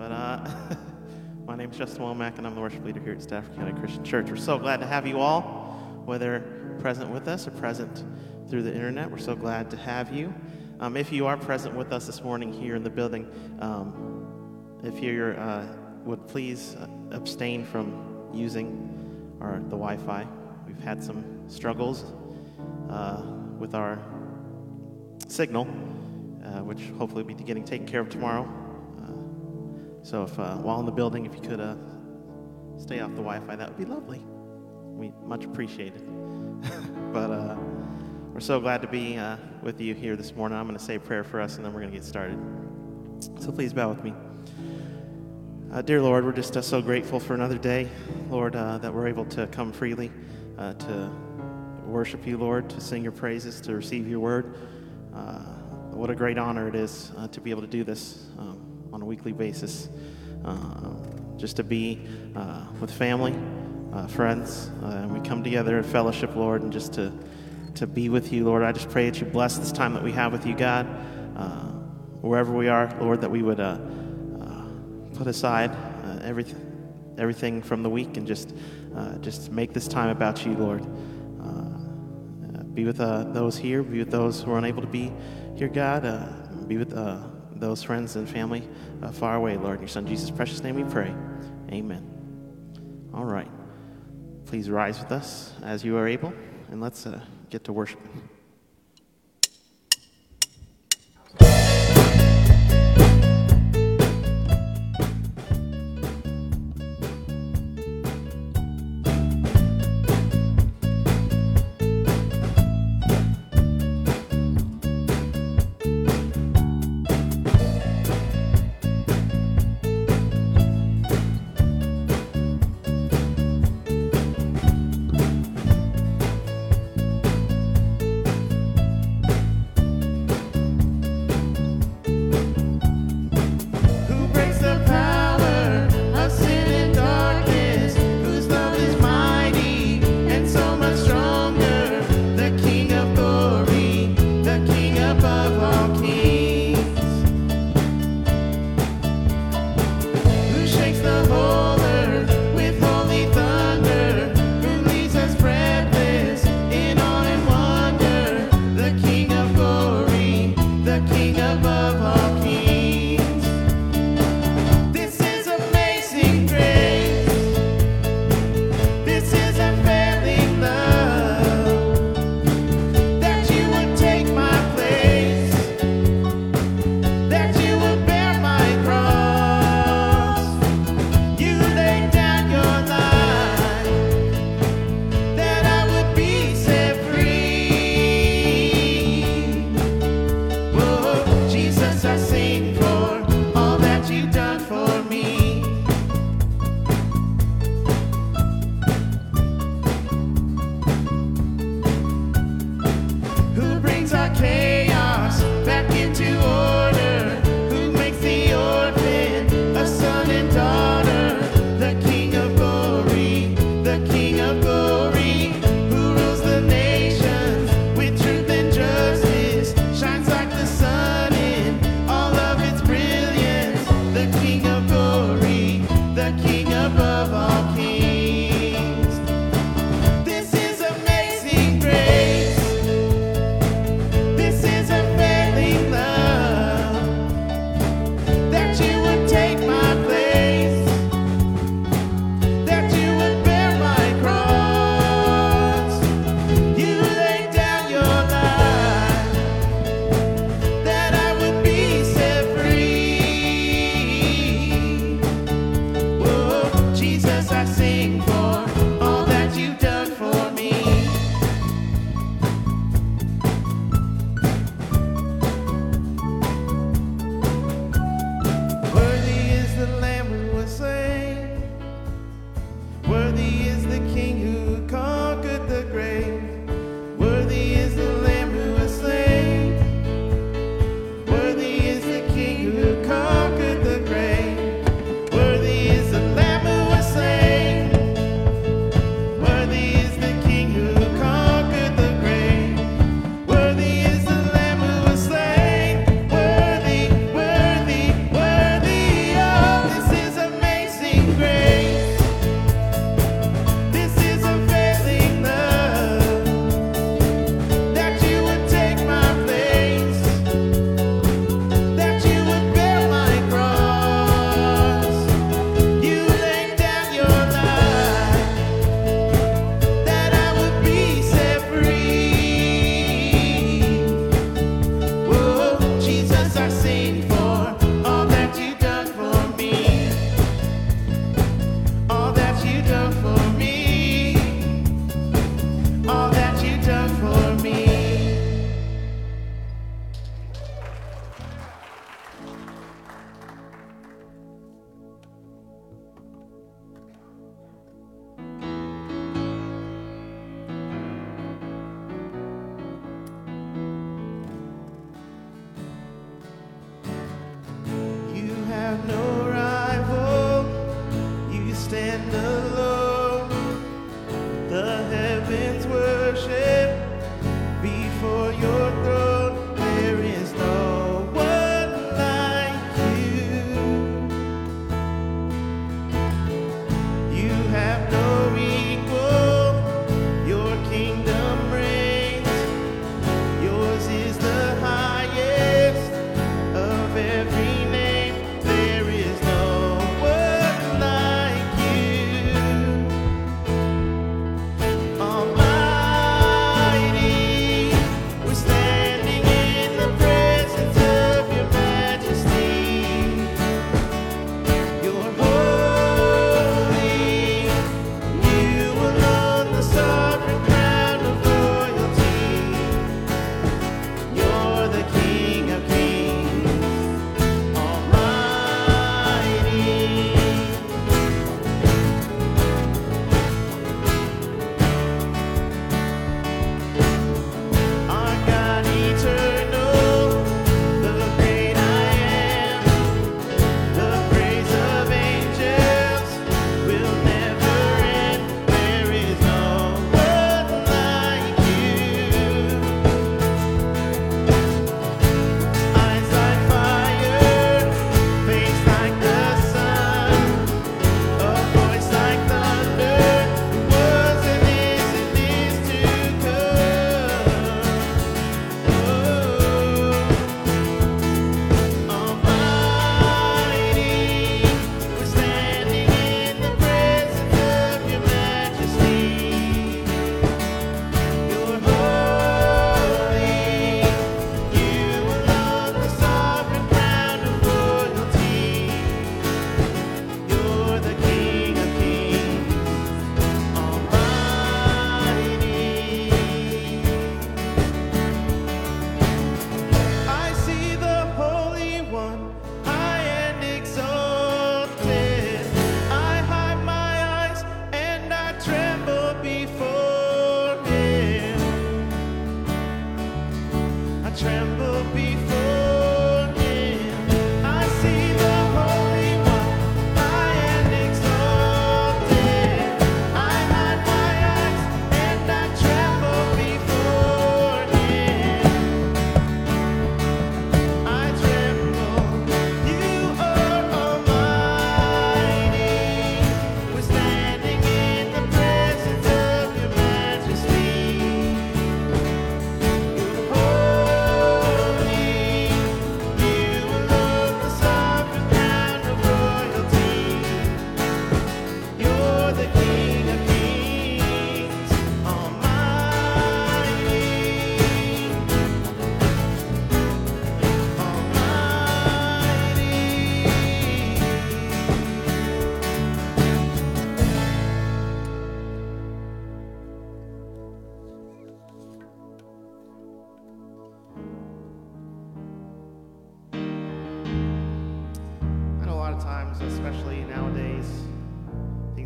But uh, my name is Justin Womack, and I'm the worship leader here at Stafford County Christian Church. We're so glad to have you all, whether present with us or present through the internet. We're so glad to have you. Um, if you are present with us this morning here in the building, um, if you uh, would please uh, abstain from using our, the Wi-Fi. We've had some struggles uh, with our signal, uh, which hopefully will be getting taken care of tomorrow. So if uh, while in the building, if you could uh, stay off the Wi-Fi, that would be lovely. We much appreciate it. but uh, we're so glad to be uh, with you here this morning. I'm going to say a prayer for us, and then we're going to get started. So please bow with me. Uh, dear Lord, we're just uh, so grateful for another day, Lord, that we're able to come freely to worship you, Lord, to sing your praises, to receive your word. What a great honor it is to be able to do this um, on a weekly basis. just to be with family, friends, and we come together in fellowship, Lord, and just to, to be with you, Lord. I just pray that you bless this time that we have with you, God. wherever we are, Lord, that we would put aside uh, everything, everything from the week and just, uh, just make this time about you, Lord. Uh, be with uh, those here, be with those who are unable to be here, God. Uh, be with uh, those friends and family uh, far away, Lord. In your Son Jesus' precious name we pray. Amen. All right. Please rise with us as you are able, and let's uh, get to worship.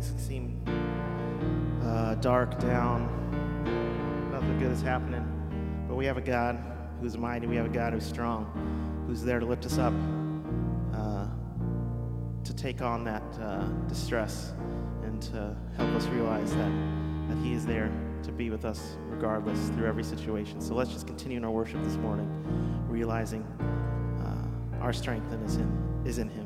Things seem uh, dark, down, nothing good is happening. But we have a God who's mighty, we have a God who's strong, who's there to lift us up, uh, to take on that uh, distress, and to help us realize that, that He is there to be with us regardless through every situation. So let's just continue in our worship this morning, realizing uh, our strength is in, is in Him.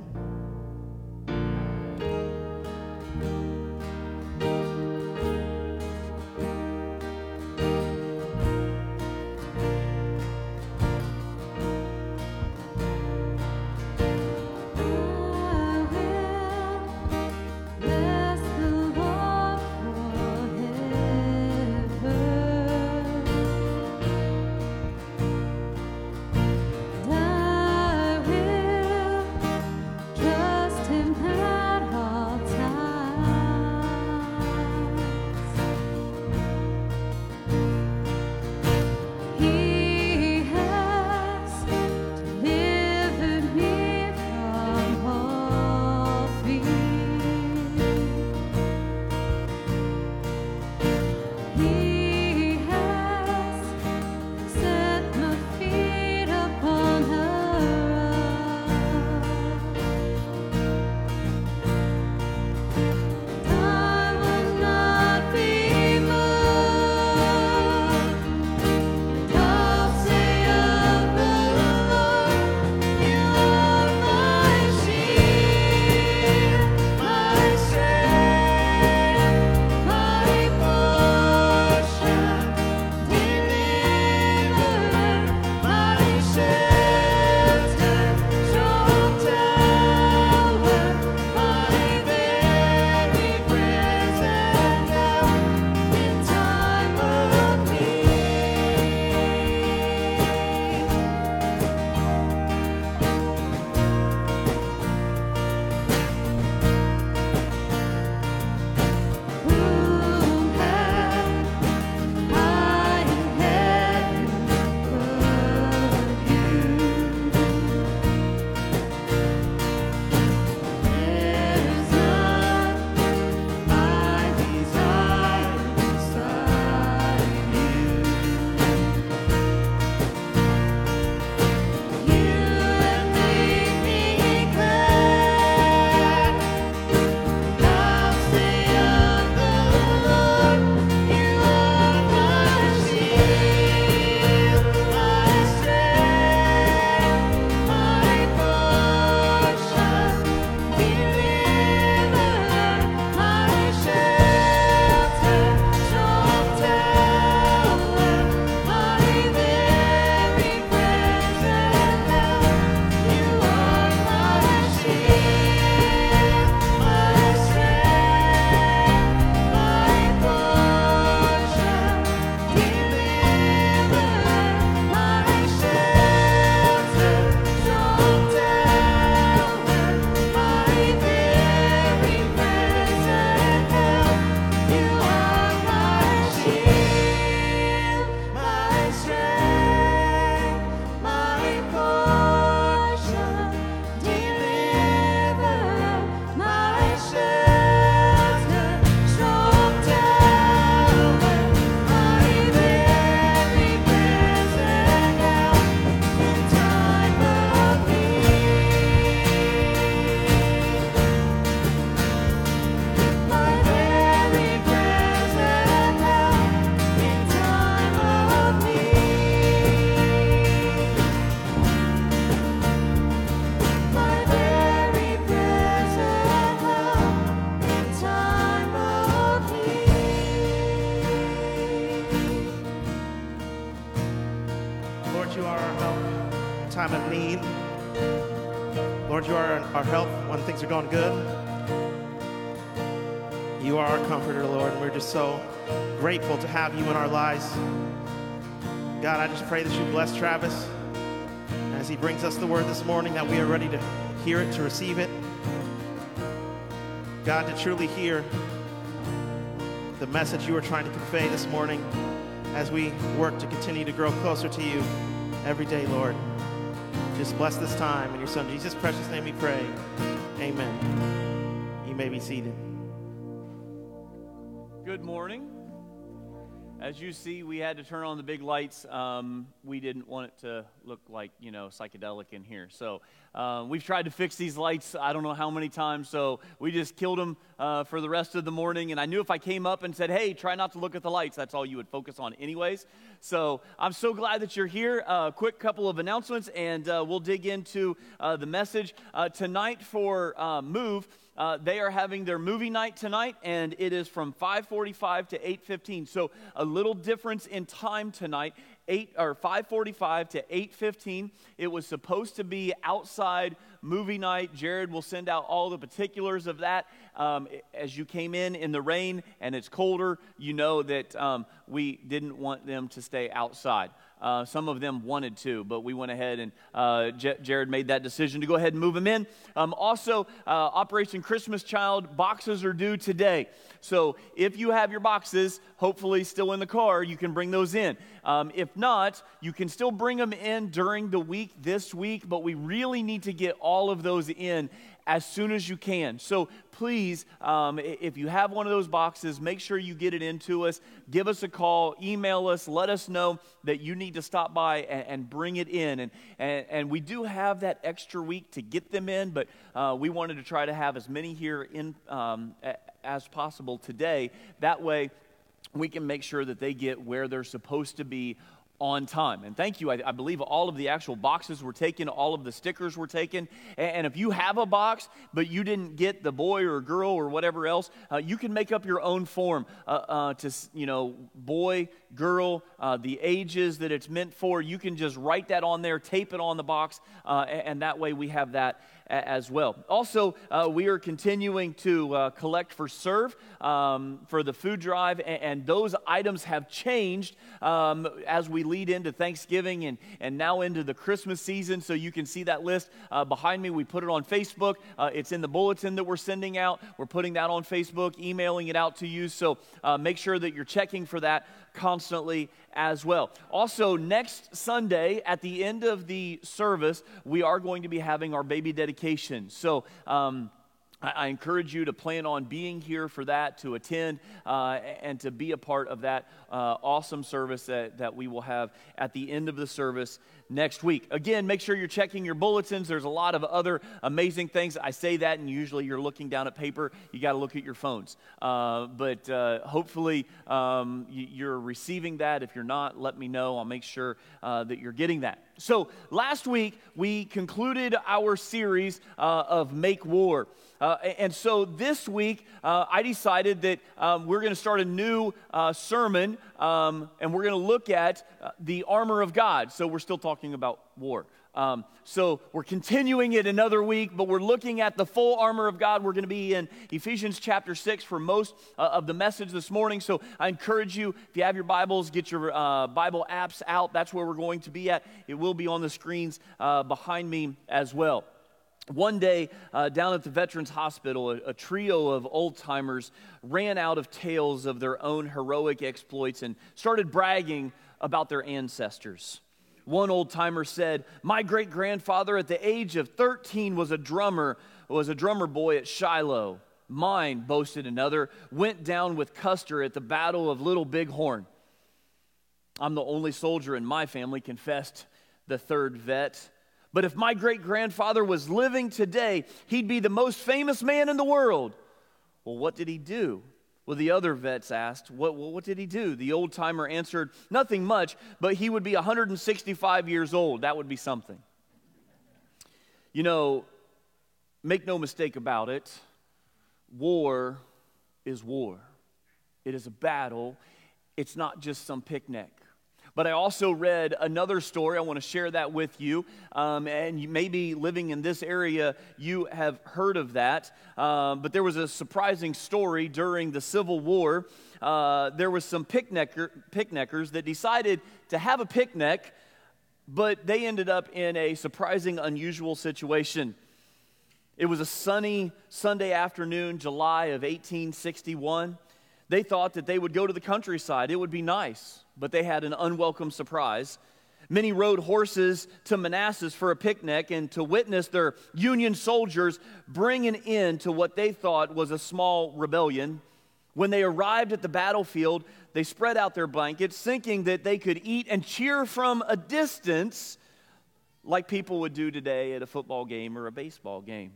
Going good. You are our comforter, Lord, and we're just so grateful to have you in our lives. God, I just pray that you bless Travis as he brings us the word this morning, that we are ready to hear it, to receive it. God, to truly hear the message you are trying to convey this morning as we work to continue to grow closer to you every day, Lord. Just bless this time. In your son Jesus' precious name we pray. Amen. You may be seated. Good morning. As you see, we had to turn on the big lights. Um, we didn't want it to look like, you know, psychedelic in here. So uh, we've tried to fix these lights, I don't know how many times. So we just killed them uh, for the rest of the morning. And I knew if I came up and said, hey, try not to look at the lights, that's all you would focus on, anyways. So I'm so glad that you're here. A uh, quick couple of announcements, and uh, we'll dig into uh, the message. Uh, tonight for Move, uh, they are having their movie night tonight, and it is from 5:45 to 8:15. So a little difference in time tonight. 8 or 5:45 to 8:15. It was supposed to be outside movie night. Jared will send out all the particulars of that. Um, as you came in in the rain and it's colder, you know that um, we didn't want them to stay outside. Uh, some of them wanted to, but we went ahead and uh, J- Jared made that decision to go ahead and move them in. Um, also, uh, Operation Christmas Child boxes are due today. So if you have your boxes, hopefully still in the car, you can bring those in. Um, if not, you can still bring them in during the week this week, but we really need to get all of those in as soon as you can. So please, um, if you have one of those boxes, make sure you get it into us. Give us a call, email us, let us know that you need to stop by and, and bring it in. And, and, and, we do have that extra week to get them in, but uh, we wanted to try to have as many here in um, as possible today. That way, we can make sure that they get where they're supposed to be on time. And thank you. I, I, believe all of the actual boxes were taken, all of the stickers were taken. And, and if you have a box, but you didn't get the boy or girl or whatever else, uh, you can make up your own form uh, uh, to, you know, boy, girl, uh, the ages that it's meant for. You can just write that on there, tape it on the box, uh, and, and that way we have that as well. Also, uh, we are continuing to uh, collect for Serve um, for the food drive, and, and those items have changed um, as we lead into Thanksgiving and, and now into the Christmas season. So you can see that list uh, behind me. We put it on Facebook, it's in the bulletin that we're sending out. We're putting that on Facebook, emailing it out to you. So make sure that you're checking for that constantly as well. Also, next Sunday at the end of the service, we are going to be having our baby dedication. So, um, I, encourage you to plan on being here for that, to attend, uh, and to be a part of that uh, awesome service that, that we will have at the end of the service next week. Again, make sure you're checking your bulletins. There's a lot of other amazing things. I say that, and usually you're looking down at paper. You got to look at your phones. Uh, but uh, hopefully um, you're receiving that. If you're not, let me know. I'll make sure uh, that you're getting that. So, last week we concluded our series uh, of Make War. Uh, and so this week, uh, I decided that um, we're going to start a new uh, sermon um, and we're going to look at uh, the armor of God. So we're still talking about war. Um, so we're continuing it another week, but we're looking at the full armor of God. We're going to be in Ephesians chapter 6 for most uh, of the message this morning. So I encourage you, if you have your Bibles, get your uh, Bible apps out. That's where we're going to be at. It will be on the screens uh, behind me as well. One day, uh, down at the Veterans Hospital, a, a trio of old timers ran out of tales of their own heroic exploits and started bragging about their ancestors. One old timer said, My great grandfather at the age of 13 was a drummer, was a drummer boy at Shiloh. Mine, boasted another, went down with Custer at the Battle of Little Bighorn. I'm the only soldier in my family, confessed the third vet. But if my great grandfather was living today, he'd be the most famous man in the world. Well, what did he do? Well, the other vets asked, What, what did he do? The old timer answered, Nothing much, but he would be 165 years old. That would be something. You know, make no mistake about it, war is war. It is a battle, it's not just some picnic. But I also read another story. I want to share that with you. Um, and you may living in this area, you have heard of that. Um, but there was a surprising story during the Civil War. Uh, there was some picnicker, picnickers that decided to have a picnic, but they ended up in a surprising, unusual situation. It was a sunny Sunday afternoon, July of 1861. They thought that they would go to the countryside. It would be nice, but they had an unwelcome surprise. Many rode horses to Manassas for a picnic and to witness their Union soldiers bring an end to what they thought was a small rebellion. When they arrived at the battlefield, they spread out their blankets, thinking that they could eat and cheer from a distance like people would do today at a football game or a baseball game.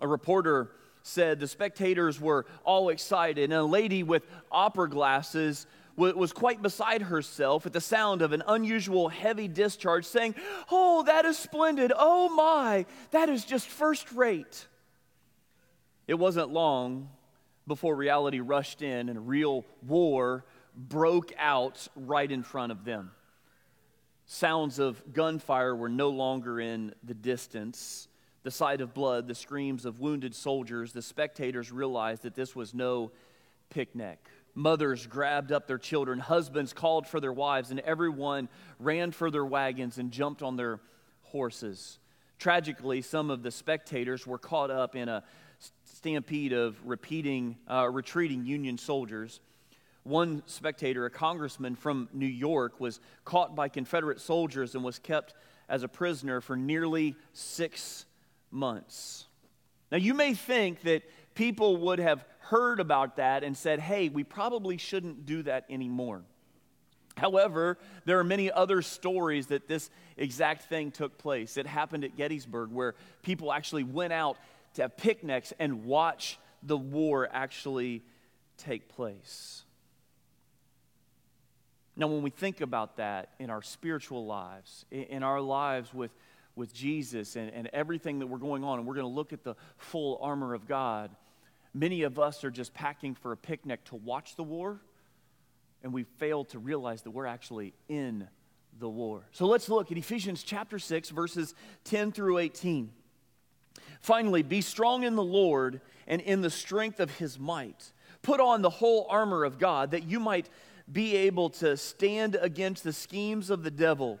A reporter said the spectators were all excited, and a lady with opera glasses was quite beside herself at the sound of an unusual heavy discharge, saying, Oh, that is splendid. Oh, my, that is just first rate. It wasn't long before reality rushed in and a real war broke out right in front of them. Sounds of gunfire were no longer in the distance. The sight of blood, the screams of wounded soldiers, the spectators realized that this was no picnic. Mothers grabbed up their children, husbands called for their wives, and everyone ran for their wagons and jumped on their horses. Tragically, some of the spectators were caught up in a stampede of repeating, uh, retreating Union soldiers. One spectator, a congressman from New York, was caught by Confederate soldiers and was kept as a prisoner for nearly six months. Now, you may think that people would have heard about that and said, hey, we probably shouldn't do that anymore. However, there are many other stories that this exact thing took place. It happened at Gettysburg where people actually went out to have picnics and watch the war actually take place. Now, when we think about that in our spiritual lives, in our lives with, with Jesus and, and everything that we're going on, and we're going to look at the full armor of God, many of us are just packing for a picnic to watch the war, and we fail to realize that we're actually in the war. So let's look at Ephesians chapter 6, verses 10 through 18. Finally, be strong in the Lord and in the strength of his might. Put on the whole armor of God that you might be able to stand against the schemes of the devil.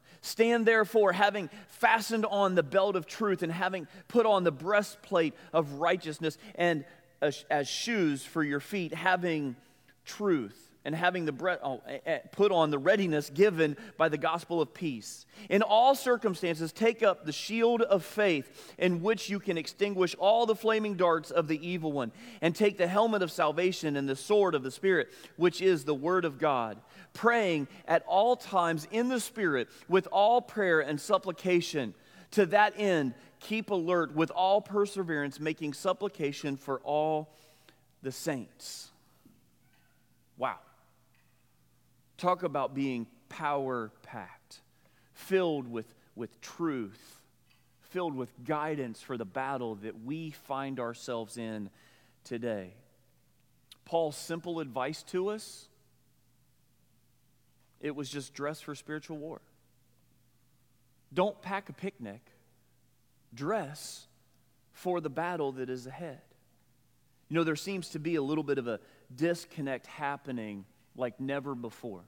Stand therefore, having fastened on the belt of truth and having put on the breastplate of righteousness and as, as shoes for your feet, having truth and having the bre- oh, eh, eh, put on the readiness given by the gospel of peace. In all circumstances, take up the shield of faith in which you can extinguish all the flaming darts of the evil one, and take the helmet of salvation and the sword of the Spirit, which is the word of God, praying at all times in the Spirit with all prayer and supplication. To that end, keep alert with all perseverance, making supplication for all the saints. Wow. Talk about being power packed, filled with, with truth, filled with guidance for the battle that we find ourselves in today. Paul's simple advice to us it was just dress for spiritual war. Don't pack a picnic, dress for the battle that is ahead. You know, there seems to be a little bit of a disconnect happening like never before.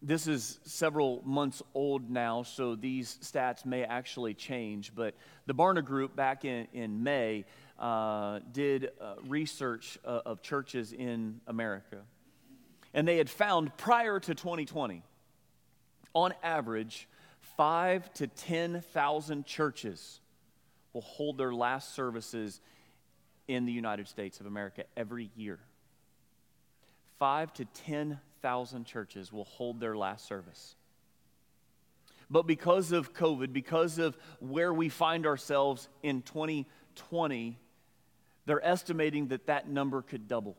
This is several months old now, so these stats may actually change. But the Barna Group back in, in May uh, did uh, research uh, of churches in America. And they had found prior to 2020, on average, five to 10,000 churches will hold their last services in the United States of America every year. Five to 10,000 thousand churches will hold their last service. But because of COVID, because of where we find ourselves in 2020, they're estimating that that number could double.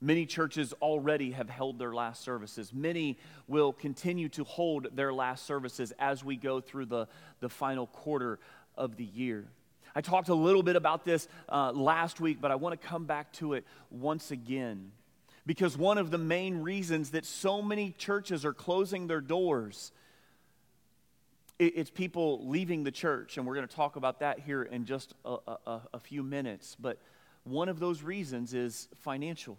Many churches already have held their last services. Many will continue to hold their last services as we go through the, the final quarter of the year. I talked a little bit about this uh, last week, but I want to come back to it once again. Because one of the main reasons that so many churches are closing their doors it's people leaving the church, and we're going to talk about that here in just a, a, a few minutes. But one of those reasons is financial.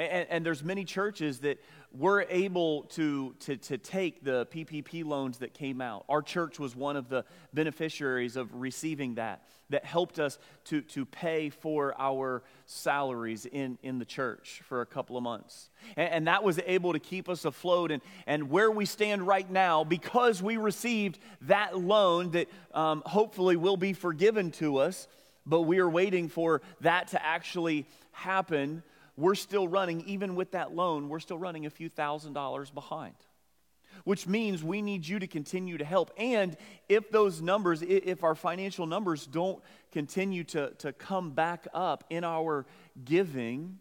And, and, there's many churches that were able to, to, to take the PPP loans that came out. Our church was one of the beneficiaries of receiving that, that helped us to, to pay for our salaries in, in the church for a couple of months. And, and that was able to keep us afloat. And, and where we stand right now, because we received that loan that um, hopefully will be forgiven to us, but we are waiting for that to actually happen we're still running, even with that loan, we're still running a few thousand dollars behind. Which means we need you to continue to help. And if those numbers, if our financial numbers don't continue to, to come back up in our giving,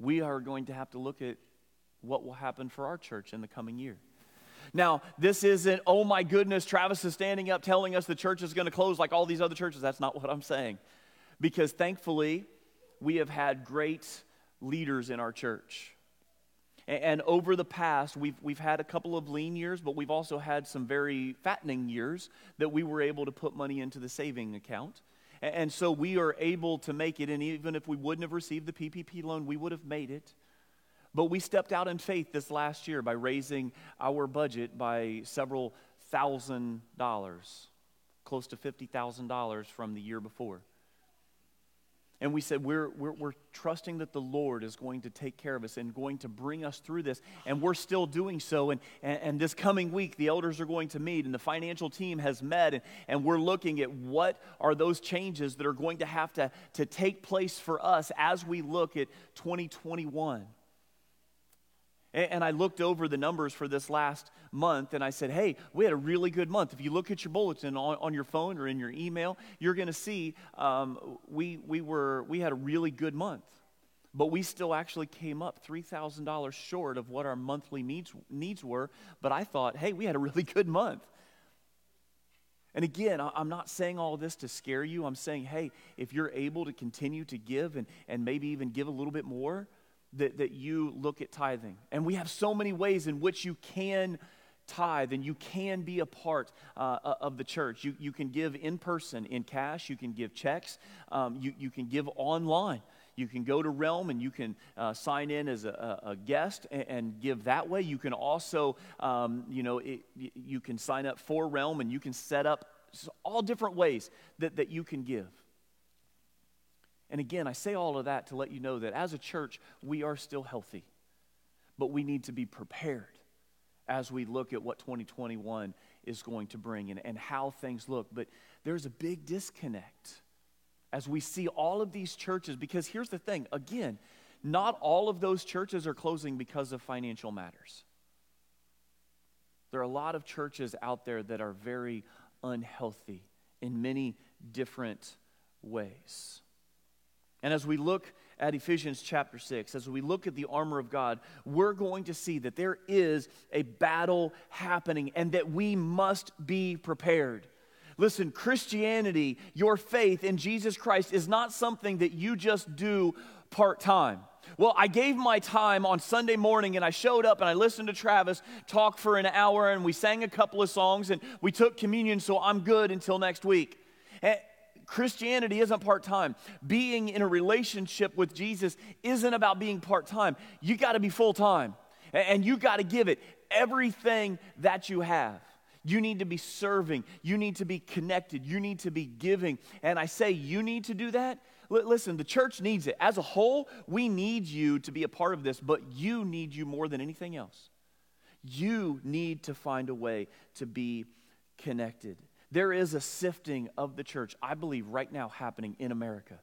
we are going to have to look at what will happen for our church in the coming year. Now, this isn't, oh my goodness, Travis is standing up telling us the church is going to close like all these other churches. That's not what I'm saying. Because thankfully, we have had great leaders in our church. And over the past, we've, we've had a couple of lean years, but we've also had some very fattening years that we were able to put money into the saving account. And so we are able to make it. And even if we wouldn't have received the PPP loan, we would have made it. But we stepped out in faith this last year by raising our budget by several thousand dollars, close to $50,000 from the year before. And we said, we're, we're, we're, trusting that the Lord is going to take care of us and going to bring us through this. And we're still doing so. And, and, and, this coming week, the elders are going to meet, and the financial team has met. And, and we're looking at what are those changes that are going to have to, to take place for us as we look at 2021. And I looked over the numbers for this last month and I said, hey, we had a really good month. If you look at your bulletin on, on your phone or in your email, you're going to see um, we, we, were, we had a really good month. But we still actually came up $3,000 short of what our monthly needs, needs were. But I thought, hey, we had a really good month. And again, I'm not saying all this to scare you. I'm saying, hey, if you're able to continue to give and, and maybe even give a little bit more, that, that you look at tithing. And we have so many ways in which you can tithe and you can be a part uh, of the church. You, you can give in person, in cash, you can give checks, um, you, you can give online. You can go to Realm and you can uh, sign in as a, a guest and, and, give that way. You can also, um, you know, it, you can sign up for Realm and you can set up all different ways that, that you can give. And again, I say all of that to let you know that as a church, we are still healthy, but we need to be prepared as we look at what 2021 is going to bring and, and how things look. But there's a big disconnect as we see all of these churches, because here's the thing again, not all of those churches are closing because of financial matters. There are a lot of churches out there that are very unhealthy in many different ways. And as we look at Ephesians chapter 6, as we look at the armor of God, we're going to see that there is a battle happening and that we must be prepared. Listen, Christianity, your faith in Jesus Christ, is not something that you just do part time. Well, I gave my time on Sunday morning and I showed up and I listened to Travis talk for an hour and we sang a couple of songs and we took communion, so I'm good until next week. Christianity isn't part time. Being in a relationship with Jesus isn't about being part time. You got to be full time, and you got to give it everything that you have. You need to be serving. You need to be connected. You need to be giving. And I say you need to do that. L- listen, the church needs it. As a whole, we need you to be a part of this, but you need you more than anything else. You need to find a way to be connected. There is a sifting of the church, I believe, right now happening in America.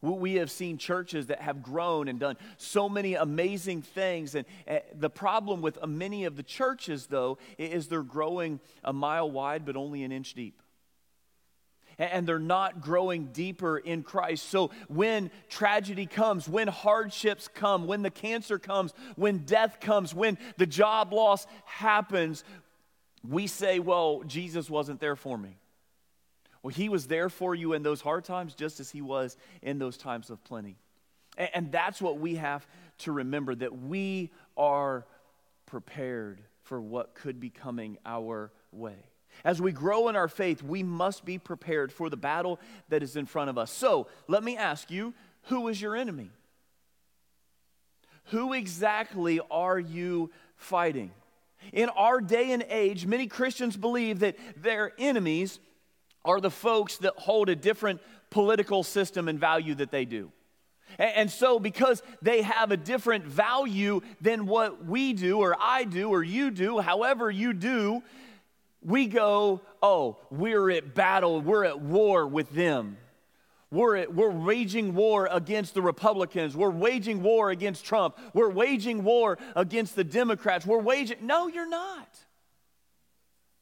We have seen churches that have grown and done so many amazing things. And the problem with many of the churches, though, is they're growing a mile wide but only an inch deep. And they're not growing deeper in Christ. So when tragedy comes, when hardships come, when the cancer comes, when death comes, when the job loss happens, we say, well, Jesus wasn't there for me. Well, he was there for you in those hard times just as he was in those times of plenty. And, and that's what we have to remember that we are prepared for what could be coming our way. As we grow in our faith, we must be prepared for the battle that is in front of us. So let me ask you who is your enemy? Who exactly are you fighting? In our day and age, many Christians believe that their enemies are the folks that hold a different political system and value that they do. And so, because they have a different value than what we do, or I do, or you do, however you do, we go, oh, we're at battle, we're at war with them. We're, we're waging war against the Republicans. We're waging war against Trump. We're waging war against the Democrats. We're waging. No, you're not.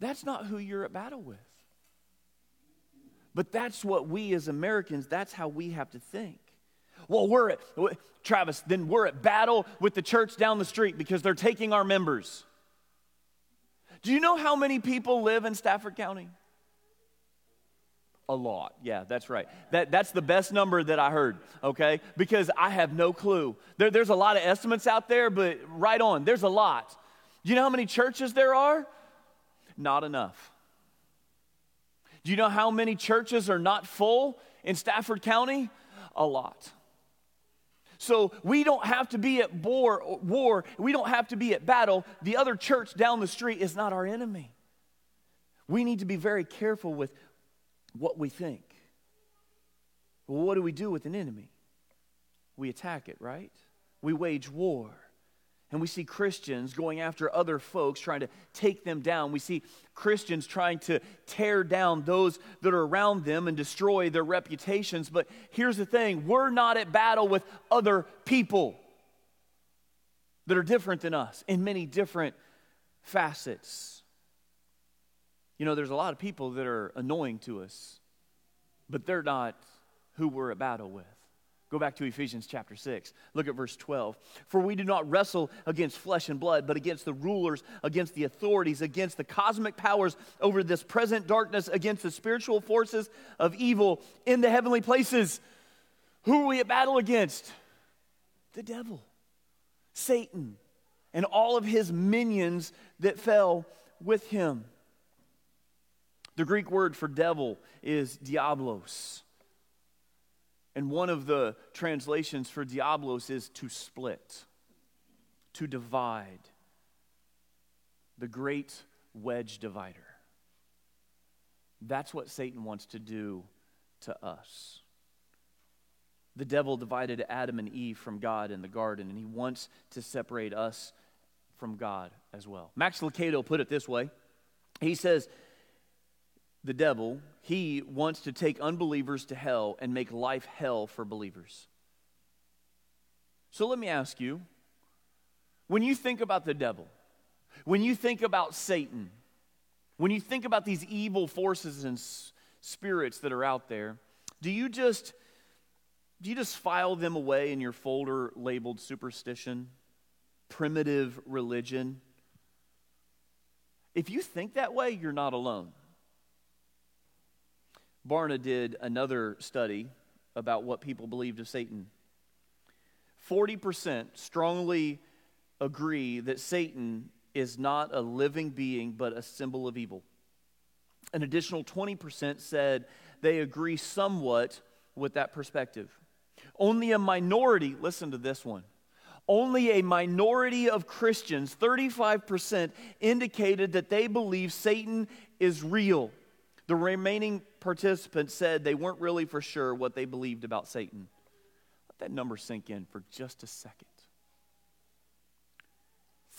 That's not who you're at battle with. But that's what we as Americans, that's how we have to think. Well, we're at, Travis, then we're at battle with the church down the street because they're taking our members. Do you know how many people live in Stafford County? A lot. Yeah, that's right. That, that's the best number that I heard, okay? Because I have no clue. There, there's a lot of estimates out there, but right on, there's a lot. Do you know how many churches there are? Not enough. Do you know how many churches are not full in Stafford County? A lot. So we don't have to be at war, war, we don't have to be at battle. The other church down the street is not our enemy. We need to be very careful with what we think. Well, what do we do with an enemy? We attack it, right? We wage war and we see Christians going after other folks, trying to take them down. We see Christians trying to tear down those that are around them and destroy their reputations. But here's the thing we're not at battle with other people that are different than us in many different facets. You know, there's a lot of people that are annoying to us, but they're not who we're at battle with. Go back to Ephesians chapter 6. Look at verse 12. For we do not wrestle against flesh and blood, but against the rulers, against the authorities, against the cosmic powers over this present darkness, against the spiritual forces of evil in the heavenly places. Who are we at battle against? The devil, Satan, and all of his minions that fell with him. The Greek word for devil is diablos. And one of the translations for diablos is to split, to divide, the great wedge divider. That's what Satan wants to do to us. The devil divided Adam and Eve from God in the garden, and he wants to separate us from God as well. Max Lucado put it this way He says, the devil, he wants to take unbelievers to hell and make life hell for believers. So let me ask you when you think about the devil, when you think about Satan, when you think about these evil forces and spirits that are out there, do you just do you just file them away in your folder labeled superstition, primitive religion? If you think that way, you're not alone. Barna did another study about what people believed of Satan. 40% strongly agree that Satan is not a living being, but a symbol of evil. An additional 20% said they agree somewhat with that perspective. Only a minority, listen to this one, only a minority of Christians, 35%, indicated that they believe Satan is real. The remaining participants said they weren't really for sure what they believed about Satan. Let that number sink in for just a second.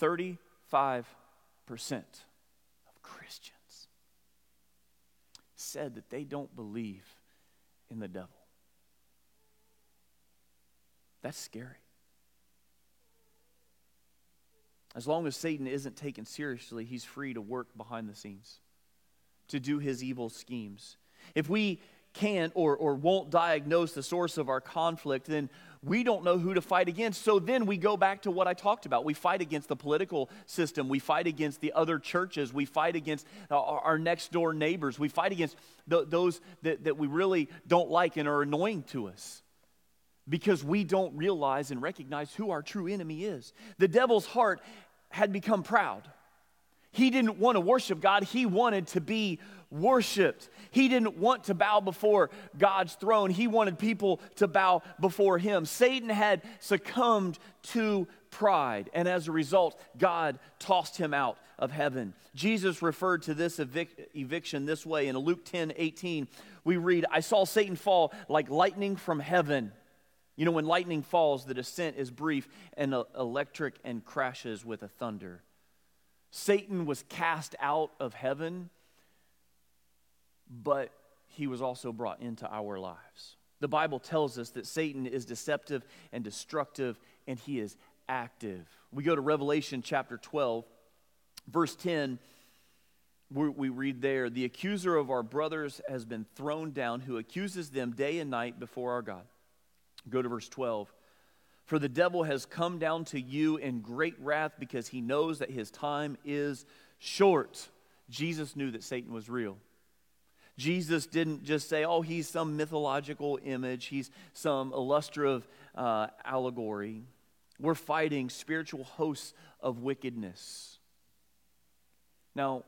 35% of Christians said that they don't believe in the devil. That's scary. As long as Satan isn't taken seriously, he's free to work behind the scenes to do his evil schemes. If we can't or, or won't diagnose the source of our conflict, then we don't know who to fight against. So then we go back to what I talked about. We fight against the political system. We fight against the other churches. We fight against uh, our, our next door neighbors. We fight against those that, that we really don't like and are annoying to us because we don't realize and recognize who our true enemy is. The devil's heart had become proud. He didn't want to worship God, he wanted to be worshiped. He didn't want to bow before God's throne, he wanted people to bow before him. Satan had succumbed to pride, and as a result, God tossed him out of heaven. Jesus referred to this evic- eviction this way in Luke 10 18. We read, I saw Satan fall like lightning from heaven. You know, when lightning falls, the descent is brief and electric and crashes with a thunder. Satan was cast out of heaven, but he was also brought into our lives. The Bible tells us that Satan is deceptive and destructive, and he is active. We go to Revelation chapter 12, verse 10. We read there, the accuser of our brothers has been thrown down, who accuses them day and night before our God. Go to verse 12. For the devil has come down to you in great wrath because he knows that his time is short. Jesus knew that Satan was real. Jesus didn't just say, oh, he's some mythological image, he's some illustrative uh, allegory. We're fighting spiritual hosts of wickedness. Now,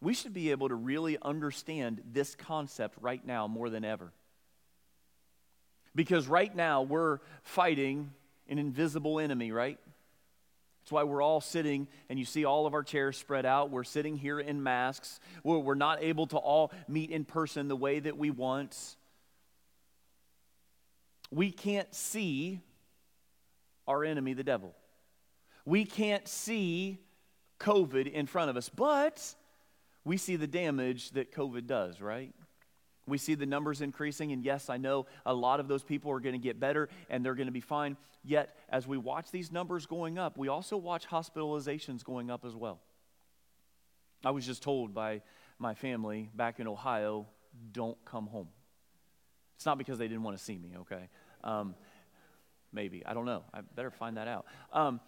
we should be able to really understand this concept right now more than ever. Because right now we're fighting an invisible enemy, right? That's why we're all sitting, and you see all of our chairs spread out. We're sitting here in masks. We're, we're not able to all meet in person the way that we want. We can't see our enemy, the devil. We can't see COVID in front of us, but we see the damage that COVID does, right? We see the numbers increasing, and yes, I know a lot of those people are going to get better and they're going to be fine. Yet, as we watch these numbers going up, we also watch hospitalizations going up as well. I was just told by my family back in Ohio don't come home. It's not because they didn't want to see me, okay? Um, maybe. I don't know. I better find that out. Um,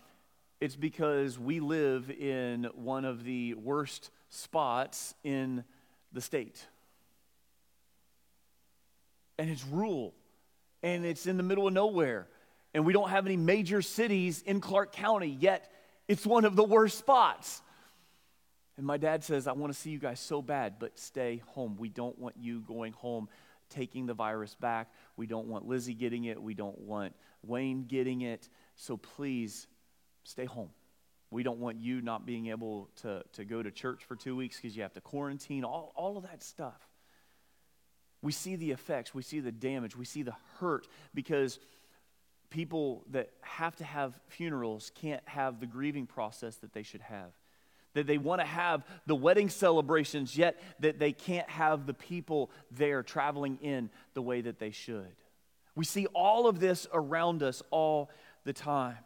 it's because we live in one of the worst spots in the state and it's rural and it's in the middle of nowhere. And we don't have any major cities in Clark County, yet it's one of the worst spots. And my dad says, I want to see you guys so bad, but stay home. We don't want you going home taking the virus back. We don't want Lizzie getting it. We don't want Wayne getting it. So please stay home. We don't want you not being able to, to go to church for two weeks because you have to quarantine, all, all of that stuff. We see the effects, we see the damage, we see the hurt because people that have to have funerals can't have the grieving process that they should have. That they want to have the wedding celebrations, yet that they can't have the people there traveling in the way that they should. We see all of this around us all the time.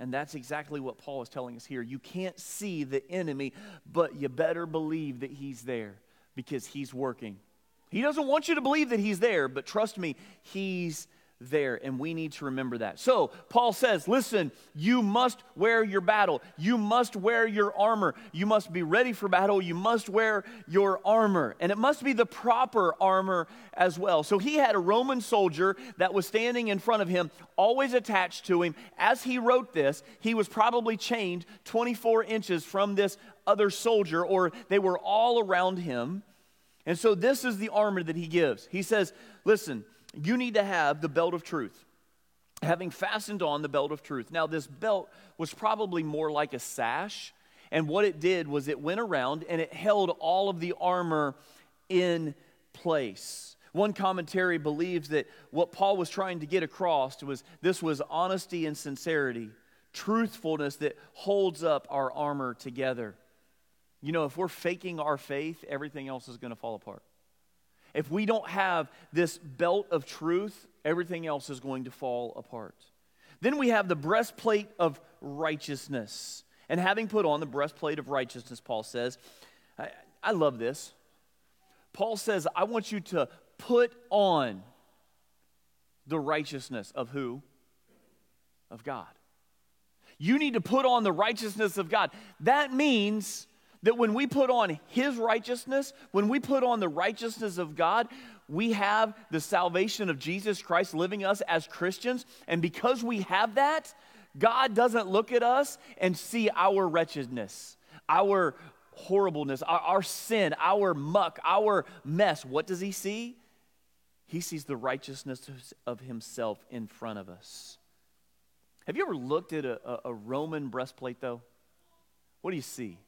And that's exactly what Paul is telling us here. You can't see the enemy, but you better believe that he's there because he's working. He doesn't want you to believe that he's there, but trust me, he's there, and we need to remember that. So, Paul says, listen, you must wear your battle. You must wear your armor. You must be ready for battle. You must wear your armor, and it must be the proper armor as well. So, he had a Roman soldier that was standing in front of him, always attached to him. As he wrote this, he was probably chained 24 inches from this other soldier, or they were all around him. And so this is the armor that he gives. He says, Listen, you need to have the belt of truth, having fastened on the belt of truth. Now, this belt was probably more like a sash. And what it did was it went around and it held all of the armor in place. One commentary believes that what Paul was trying to get across was this was honesty and sincerity, truthfulness that holds up our armor together. You know, if we're faking our faith, everything else is going to fall apart. If we don't have this belt of truth, everything else is going to fall apart. Then we have the breastplate of righteousness. And having put on the breastplate of righteousness, Paul says, I, I love this. Paul says, I want you to put on the righteousness of who? Of God. You need to put on the righteousness of God. That means that when we put on His righteousness, when we put on the righteousness of God, we have the salvation of Jesus Christ living us as Christians. And because we have that, God doesn't look at us and see our wretchedness. our horribleness, our, our sin, our muck, our mess, what does he see? He sees the righteousness of himself in front of us. Have you ever looked at a, a, a Roman breastplate, though? What do you see?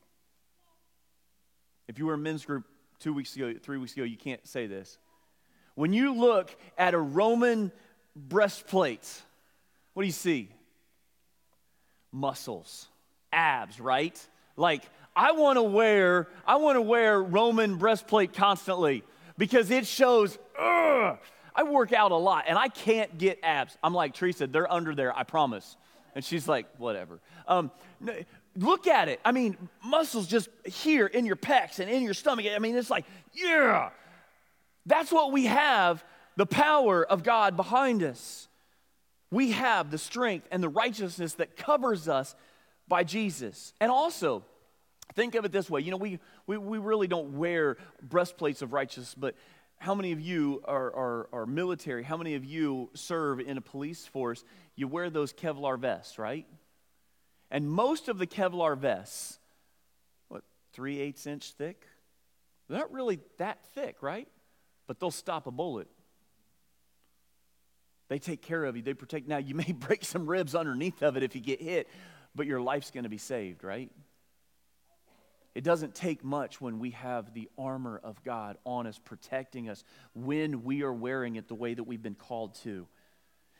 If you were in men's group two weeks ago, three weeks ago, you can't say this. When you look at a Roman breastplate, what do you see? Muscles, abs, right? Like I want to wear, I want to wear Roman breastplate constantly because it shows, ugh, I work out a lot and I can't get abs. I'm like, Teresa, they're under there, I promise. And she's like, whatever. Um, look at it. I mean, muscles just here in your pecs and in your stomach. I mean, it's like, yeah. That's what we have the power of God behind us. We have the strength and the righteousness that covers us by Jesus. And also, think of it this way you know, we, we, we really don't wear breastplates of righteousness, but how many of you are, are, are military? How many of you serve in a police force? You wear those Kevlar vests, right? And most of the Kevlar vests, what, three eighths inch thick? They're not really that thick, right? But they'll stop a bullet. They take care of you, they protect. Now, you may break some ribs underneath of it if you get hit, but your life's going to be saved, right? It doesn't take much when we have the armor of God on us, protecting us when we are wearing it the way that we've been called to.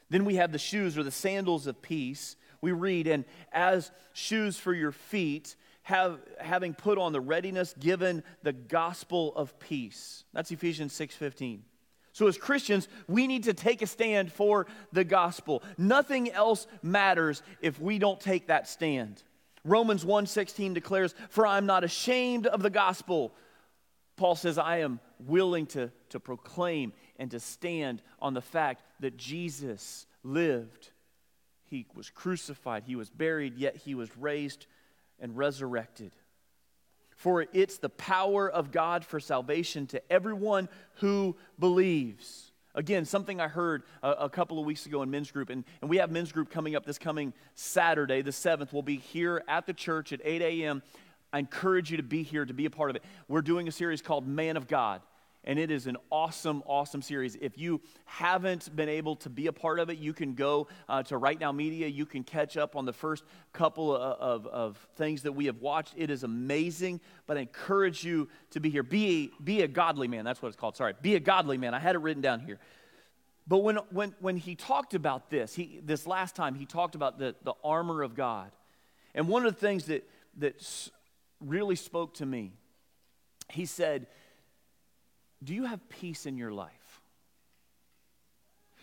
Then we have the shoes or the sandals of peace. We read, and as shoes for your feet, have, having put on the readiness given the gospel of peace. That's Ephesians 6:15. So as Christians, we need to take a stand for the gospel. Nothing else matters if we don't take that stand. Romans 1:16 declares, "For I am not ashamed of the gospel." Paul says, "I am willing to, to proclaim and to stand on the fact that Jesus lived. He was crucified, he was buried, yet he was raised and resurrected. For it's the power of God for salvation to everyone who believes." Again, something I heard a, a, couple of weeks ago in men's group, and, and we have men's group coming up this coming Saturday, the 7th. We'll be here at the church at 8 a.m. I encourage you to be here, to be a part of it. We're doing a series called Man of God, and it is an awesome, awesome series. If you haven't been able to be a part of it, you can go uh, to Right Now Media. You can catch up on the first couple of, of, of, things that we have watched. It is amazing, but I encourage you to be here. Be a, be a godly man. That's what it's called. Sorry. Be a godly man. I had it written down here. But when, when, when he talked about this, he, this last time, he talked about the, the armor of God. And one of the things that, that really spoke to me, he said, Do you have peace in your life?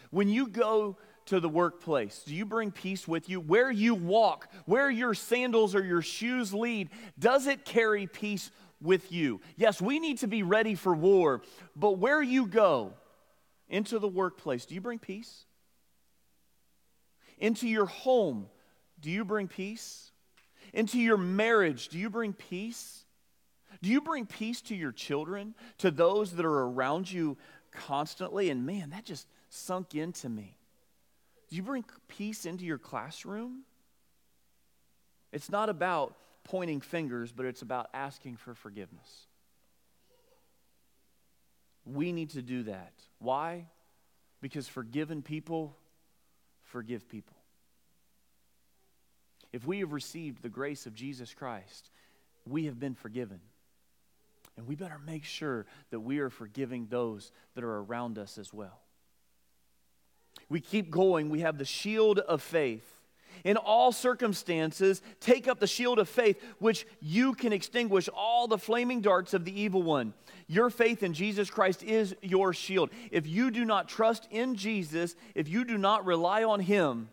When you go to the workplace, do you bring peace with you? Where you walk, where your sandals or your shoes lead, does it carry peace with you? Yes, we need to be ready for war, but where you go, into the workplace, do you bring peace? Into your home, do you bring peace? Into your marriage, do you bring peace? Do you bring peace to your children, to those that are around you constantly? And man, that just sunk into me. Do you bring peace into your classroom? It's not about pointing fingers, but it's about asking for forgiveness. We need to do that. Why? Because forgiven people forgive people. If we have received the grace of Jesus Christ, we have been forgiven. And we better make sure that we are forgiving those that are around us as well. We keep going. We have the shield of faith. In all circumstances, take up the shield of faith, which you can extinguish all the flaming darts of the evil one. Your faith in Jesus Christ is your shield. If you do not trust in Jesus, if you do not rely on Him,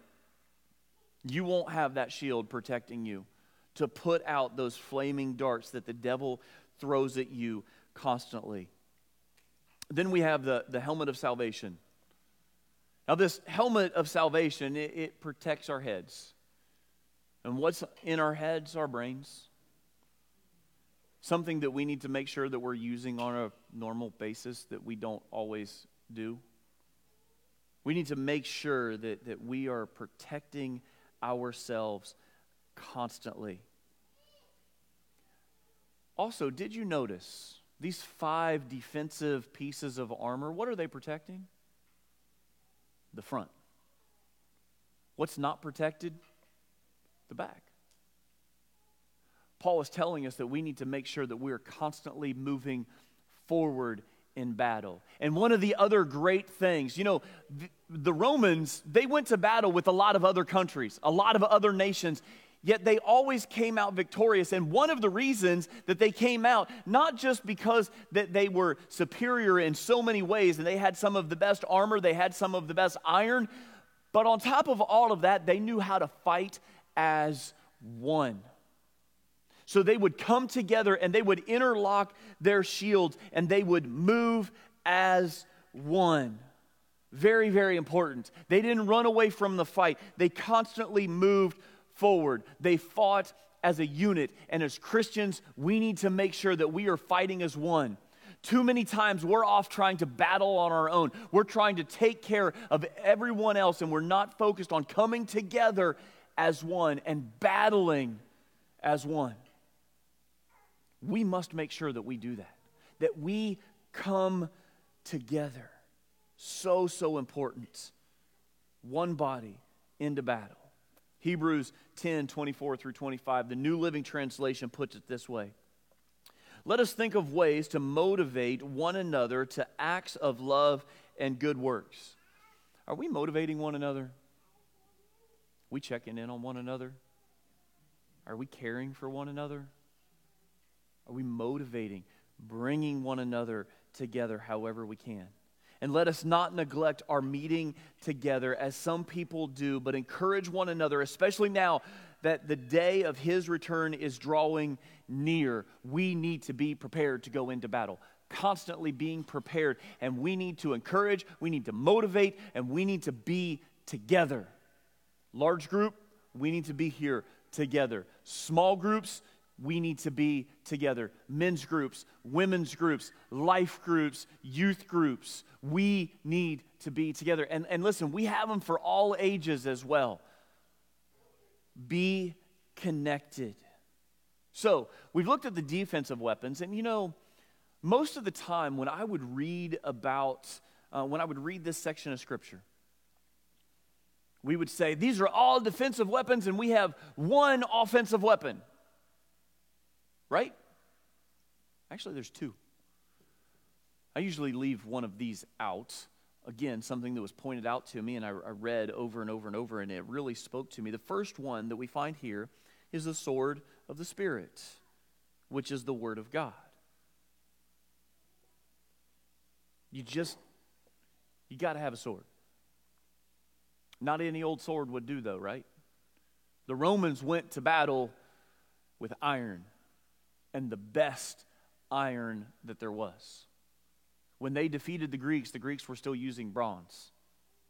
you won't have that shield protecting you to put out those flaming darts that the devil throws at you constantly. Then we have the, the helmet of salvation. Now, this helmet of salvation, it, it protects our heads. And what's in our heads? Our brains. Something that we need to make sure that we're using on a normal basis that we don't always do. We need to make sure that, that we are protecting ourselves constantly. Also, did you notice these five defensive pieces of armor? What are they protecting? The front. What's not protected? The back. Paul is telling us that we need to make sure that we are constantly moving forward in battle. And one of the other great things, you know, the, the, Romans, they went to battle with a lot of other countries, a lot of other nations, yet they always came out victorious. And one of the reasons that they came out, not just because that they were superior in so many ways and they had some of the best armor, they had some of the best iron, but on top of all of that, they knew how to fight as one. So they would come together and they would interlock their shields and they would move as one. Very, very important. They didn't run away from the fight, they constantly moved forward. They fought as a unit. And as Christians, we need to make sure that we are fighting as one. Too many times we're off trying to battle on our own. We're trying to take care of everyone else, and we're not focused on coming together as one and battling as one we must make sure that we do that, that we come together. So, so important. One body into battle. Hebrews 10 24 through 25, the New Living Translation puts it this way Let us think of ways to motivate one another to acts of love and good works. Are we motivating one another? We checking in on one another? Are we caring for one another? Are we motivating, bringing one another together however we can? And let us not neglect our meeting together as some people do, but encourage one another, especially now that the day of his return is drawing near. We need to be prepared to go into battle, constantly being prepared. And we need to encourage, we need to motivate, and we need to be together. Large group, we need to be here together. Small groups, we need to be together. Men's groups, women's groups, life groups, youth groups. We need to be together. And, and listen, we have them for all ages as well. Be connected. So, we've looked at the defensive weapons, and you know, most of the time when I would read about, uh, when I would read this section of Scripture, we would say, These are all defensive weapons, and we have one offensive weapon right? Actually, there's two. I usually leave one of these out. Again, something that was pointed out to me and I, I, read over and over and over, and it really spoke to me. The first one that we find here is the sword of the Spirit, which is the Word of God. You just, you got to have a sword. Not any old sword would do, though, right? The Romans went to battle with iron and the best iron that there was. When they defeated the Greeks, the Greeks were still using bronze,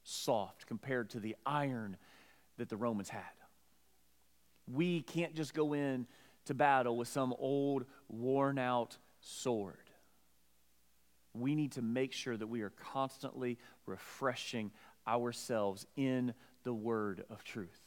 soft compared to the iron that the Romans had. We can't just go in to battle with some old, worn out sword. We need to make sure that we are constantly refreshing ourselves in the word of truth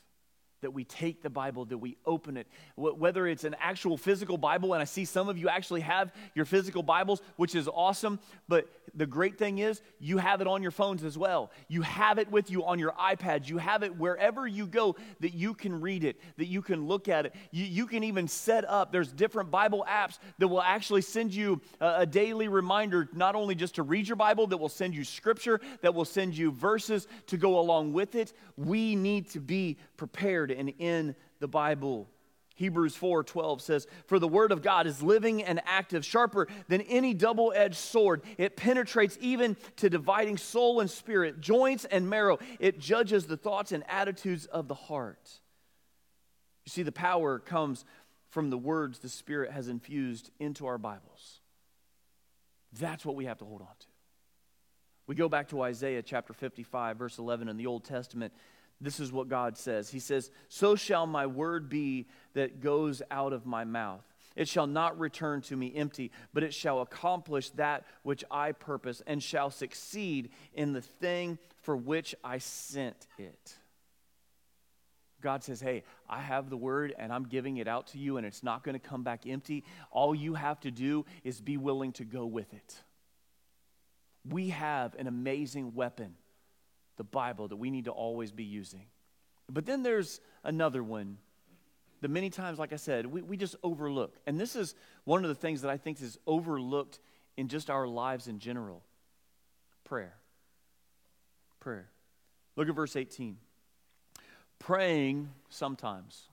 that we take the Bible, that we open it. Whether it's an actual physical Bible, and I see some of you actually have your physical Bibles, which is awesome. But the great thing is, you have it on your phones as well. You have it with you on your iPads. You have it wherever you go that you can read it, that you can look at it. You, you can even set up, there's different Bible apps that will actually send you a, a daily reminder, not only just to read your Bible, that will send you scripture, that will send you verses to go along with it. We need to be prepared and in the Bible. Hebrews 4:12 says, "For the word of God is living and active, sharper than any double-edged sword. It penetrates even to dividing soul and spirit, joints and marrow. It judges the thoughts and attitudes of the heart." You see the power comes from the words the Spirit has infused into our Bibles. That's what we have to hold on to. We go back to Isaiah chapter 55 verse 11 in the Old Testament this is what God says. He says, So shall my word be that goes out of my mouth. It shall not return to me empty, but it shall accomplish that which I purpose and shall succeed in the thing for which I sent it. God says, Hey, I have the word and I'm giving it out to you, and it's not going to come back empty. All you have to do is be willing to go with it. We have an amazing weapon, the Bible, that we need to always be using. But then there's another one that many times, like I said, we, we just overlook. And this is one of the things that I think is overlooked in just our lives in general prayer. Prayer. Look at verse 18. Praying sometimes.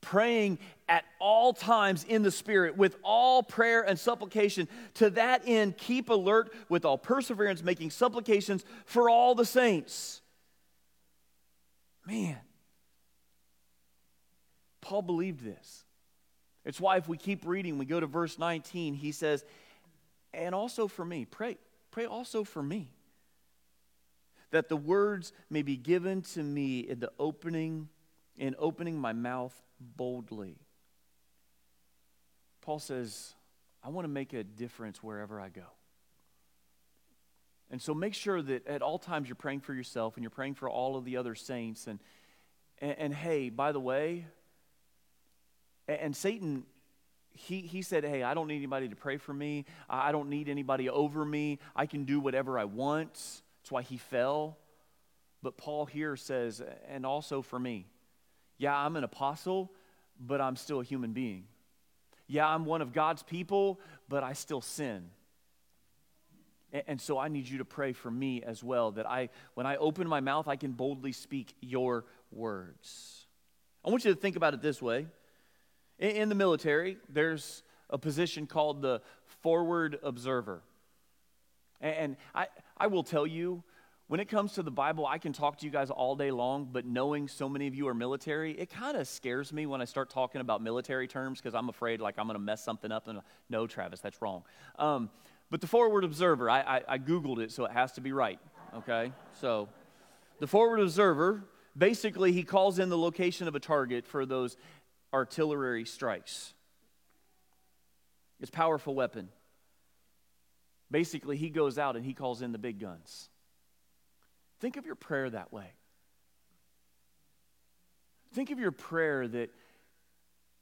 Praying at all times in the Spirit with all prayer and supplication. To that end, keep alert with all perseverance, making supplications for all the saints. Man, Paul believed this. It's why if we keep reading, we go to verse 19, he says, and also for me, pray, pray also for me that the words may be given to me in the opening in opening my mouth boldly paul says i want to make a difference wherever i go and so make sure that at all times you're praying for yourself and you're praying for all of the other saints and and, and hey by the way and, and satan he, he said, Hey, I don't need anybody to pray for me. I don't need anybody over me. I can do whatever I want. That's why he fell. But Paul here says, and also for me, yeah, I'm an apostle, but I'm still a human being. Yeah, I'm one of God's people, but I still sin. And, so I need you to pray for me as well, that I, when I open my mouth, I can boldly speak your words. I want you to think about it this way. In the military, there's a position called the forward observer. And I, I will tell you, when it comes to the Bible, I can talk to you guys all day long, but knowing so many of you are military, it kind of scares me when I start talking about military terms because I'm afraid like I'm going to mess something up. And no, Travis, that's wrong. Um, but the forward observer, I, I, I Googled it, so it has to be right. Okay? So the forward observer, basically, he calls in the location of a target for those artillery strikes. It's a powerful weapon. Basically, he goes out and he calls in the big guns. Think of your prayer that way. Think of your prayer that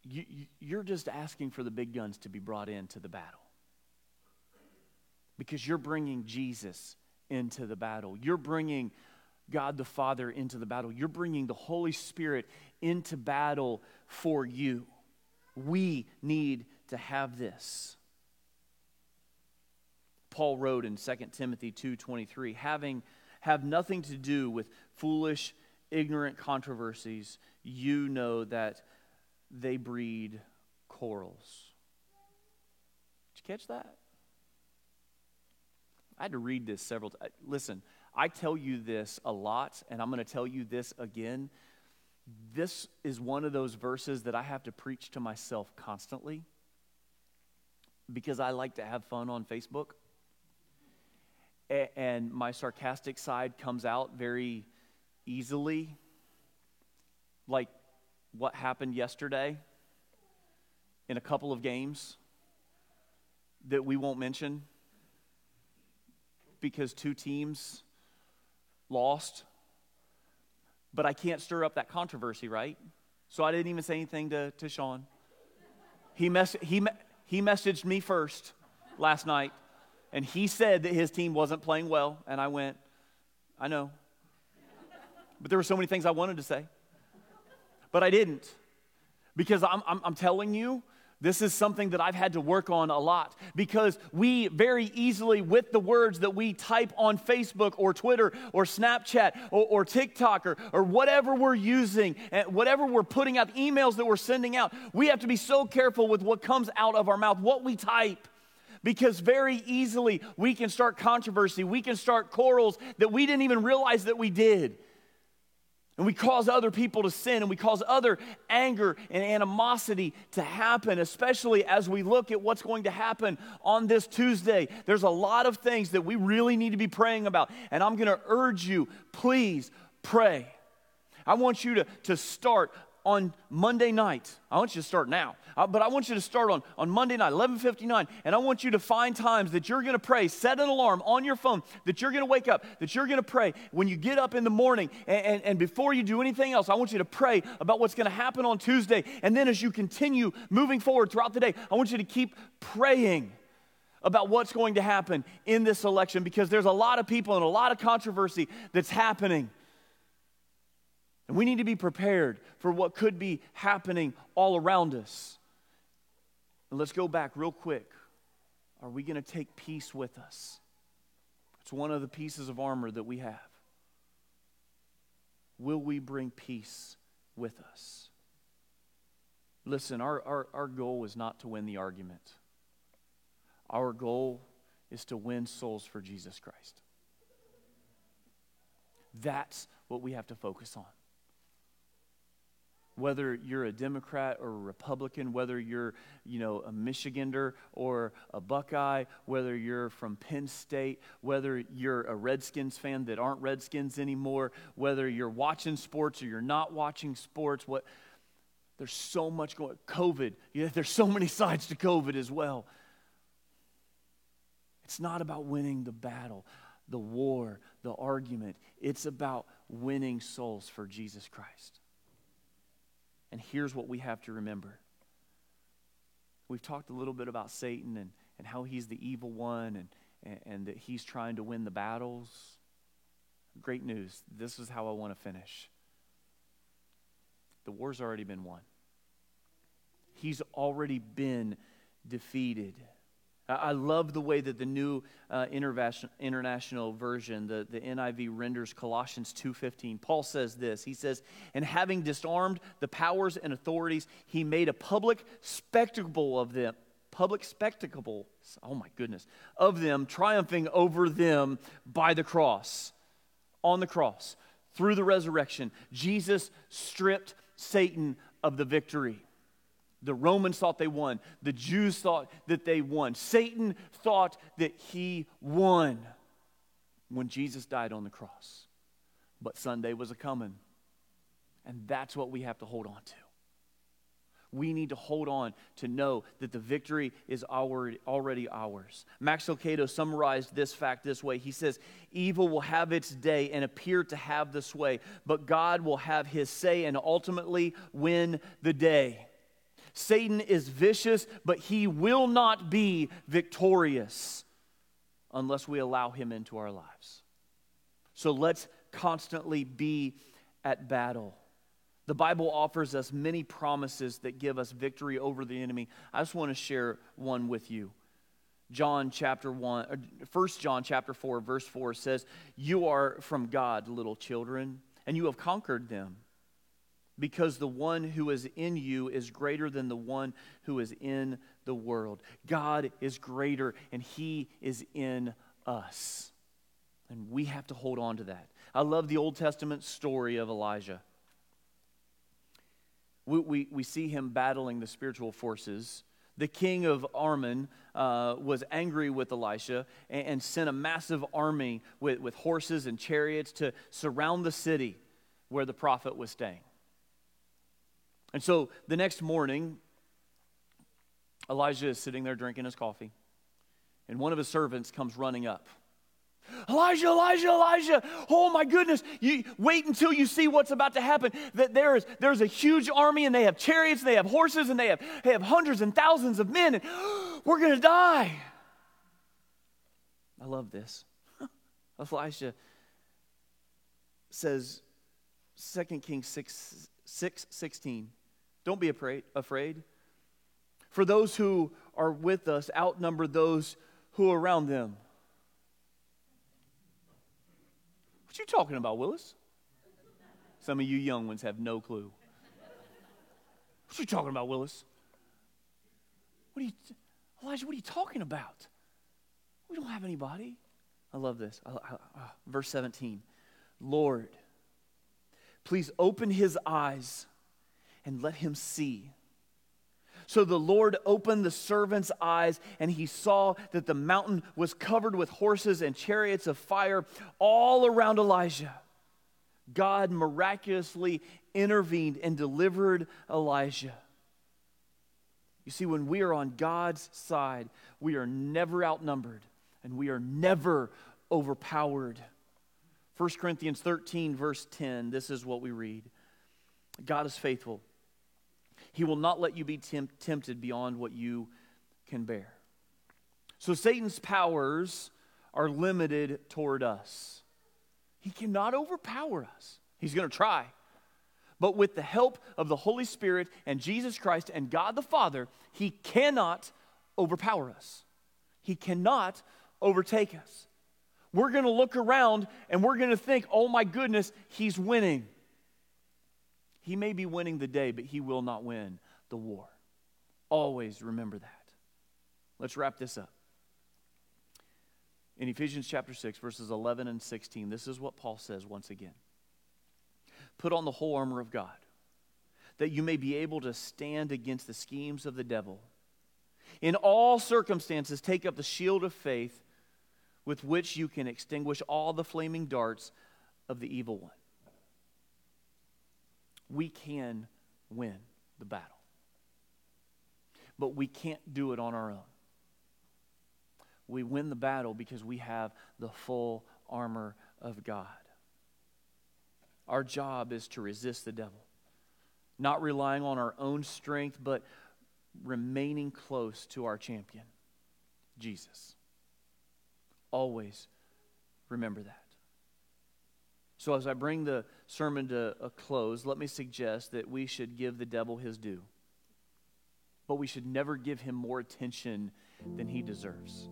you, you're just asking for the big guns to be brought into the battle. Because you're bringing Jesus into the battle. You're bringing God the Father into the battle. You're bringing the Holy Spirit into battle for you. We need to have this. Paul wrote in 2 Timothy 2:23, having have nothing to do with foolish, ignorant controversies, you know that they breed quarrels. Did you catch that? I had to read this several times. Listen, I tell you this a lot, and I'm going to tell you this again. This is one of those verses that I have to preach to myself constantly because I like to have fun on Facebook and my sarcastic side comes out very easily, like what happened yesterday in a couple of games that we won't mention because two teams lost. But I can't stir up that controversy, right? So I didn't even say anything to, to Sean. He, mess, he, he messaged me first last night and he said that his team wasn't playing well. And I went, I know. But there were so many things I wanted to say. But I didn't. Because I'm, I'm, I'm telling you, this is something that I've had to work on a lot because we very easily, with the words that we type on Facebook or Twitter or Snapchat or, or TikTok or, or whatever we're using, whatever we're putting out, emails that we're sending out, we have to be so careful with what comes out of our mouth, what we type because very easily we can start controversy, we can start quarrels that we didn't even realize that we did. And we cause other people to sin and we cause other anger and animosity to happen, especially as we look at what's going to happen on this Tuesday. There's a lot of things that we really need to be praying about. And I'm going to urge you, please pray. I want you to, to start on Monday night. I want you to start now, uh, but I want you to start on, on Monday night, 11:59, and I want you to find times that you're going to pray. Set an alarm on your phone that you're going to wake up, that you're going to pray when you get up in the morning, and, and, and before you do anything else. I want you to pray about what's going to happen on Tuesday, and then as you continue moving forward throughout the day, I want you to keep praying about what's going to happen in this election because there's a lot of people and a lot of controversy that's happening. And we need to be prepared for what could be happening all around us. And let's go back real quick. Are we going to take peace with us? It's one of the pieces of armor that we have. Will we bring peace with us? Listen, our, our, our goal is not to win the argument. Our goal is to win souls for Jesus Christ. That's what we have to focus on. Whether you're a Democrat or a Republican, whether you're, you know, a Michigander or a Buckeye, whether you're from Penn State, whether you're a Redskins fan that aren't Redskins anymore, whether you're watching sports or you're not watching sports, what there's so much going COVID, yeah, there's so many sides to COVID as well. It's not about winning the battle, the war, the argument. It's about winning souls for Jesus Christ. And here's what we have to remember we've talked a little bit about Satan and, and how he's the evil one and, and, and that he's trying to win the battles. Great news. This is how I want to finish. The war's already been won. He's already been defeated. I love the way that the new uh, international version, the, the NIV renders Colossians 2.15. Paul says this. He says, And having disarmed the powers and authorities, he made a public spectacle of them. Public spectacle, oh my goodness, of them, triumphing over them by the cross. On the cross, through the resurrection, Jesus stripped Satan of the victory. The Romans thought they won. The Jews thought that they won. Satan thought that he won when Jesus died on the cross. But Sunday was a coming. And that's what we have to hold on to. We need to hold on to know that the victory is already ours. Max Lucado summarized this fact this way. He says, Evil will have its day and appear to have the sway, but God will have his say and ultimately win the day. Satan is vicious, but he will not be victorious unless we allow him into our lives. So let's constantly be at battle. The Bible offers us many promises that give us victory over the enemy. I just want to share one with you. John chapter 1, uh, 1 John chapter 4, verse 4 says, You are from God, little children, and you have conquered them because the one who is in you is greater than the one who is in the world. God is greater, and He is in us. And we have to hold on to that. I love the Old Testament story of Elijah. We, we, we see him battling the spiritual forces. The king of Aram uh, was angry with Elisha and, and sent a massive army with, with horses and chariots to surround the city where the prophet was staying. And so the next morning, Elijah is sitting there drinking his coffee, and one of his servants comes running up. Elijah, Elijah, Elijah. Oh my goodness. You wait until you see what's about to happen. That there is there's a huge army and they have chariots, and they have horses, and they have, they have hundreds and thousands of men, and we're gonna die. I love this. Elijah says 2 Kings 6, 6 16. Don't be afraid. For those who are with us outnumber those who are around them. What you talking about, Willis? Some of you young ones have no clue. What you talking about, Willis? What are you, Elijah? What are you talking about? We don't have anybody. I love this. I, I, uh, verse 17. Lord, please open his eyes and let him see. So the Lord opened the servant's eyes, and he saw that the mountain was covered with horses and chariots of fire all around Elijah. God miraculously intervened and delivered Elijah. You see, when we are on God's side, we are never outnumbered and we are never overpowered. 1 Corinthians 13, verse 10, this is what we read God is faithful. He will not let you be temp- tempted beyond what you can bear. So Satan's powers are limited toward us. He cannot overpower us. He's going to try. But with the help of the Holy Spirit and Jesus Christ and God the Father, He cannot overpower us. He cannot overtake us. We're going to look around and we're going to think, oh my goodness, He's winning. He may be winning the day, but He will not win the war. Always remember that. Let's wrap this up. In Ephesians chapter 6, verses 11 and 16, this is what Paul says once again. Put on the whole armor of God, that you may be able to stand against the schemes of the devil. In all circumstances, take up the shield of faith with which you can extinguish all the flaming darts of the evil one. We can win the battle, but we can't do it on our own. We win the battle because we have the full armor of God. Our job is to resist the devil, not relying on our own strength, but remaining close to our champion, Jesus. Always remember that. So, as I bring the sermon to a close, let me suggest that we should give the devil his due. But we should never give him more attention than he deserves.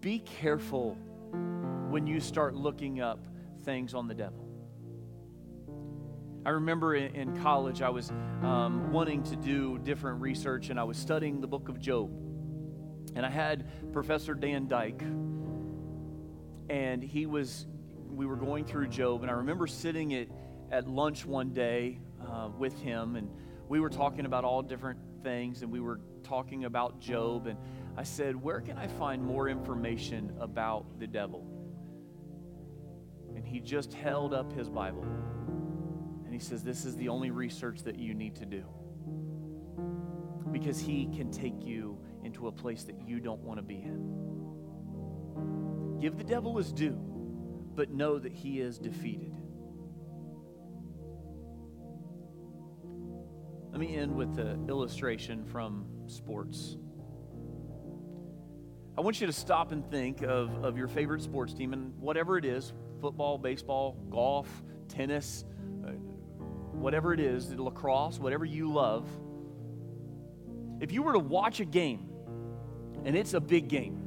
Be careful when you start looking up things on the devil. I remember in, college, I was um, wanting to do different research, and I was studying the book of Job. And I had Professor Dan Dyke, and he was, we were going through Job, and I remember sitting at, at lunch one day uh, with him, and we were talking about all different things, and we were talking about Job, and I said, Where can I find more information about the devil? And he just held up his Bible. And he says, This is the only research that you need to do. Because he can take you into a place that you don't want to be in. Give the devil his due, but know that he is defeated. Let me end with the illustration from sports. I want you to stop and think of, of your favorite sports team and whatever it is football, baseball, golf, tennis, uh, whatever it is, lacrosse, whatever you love. If you were to watch a game, and it's a big game,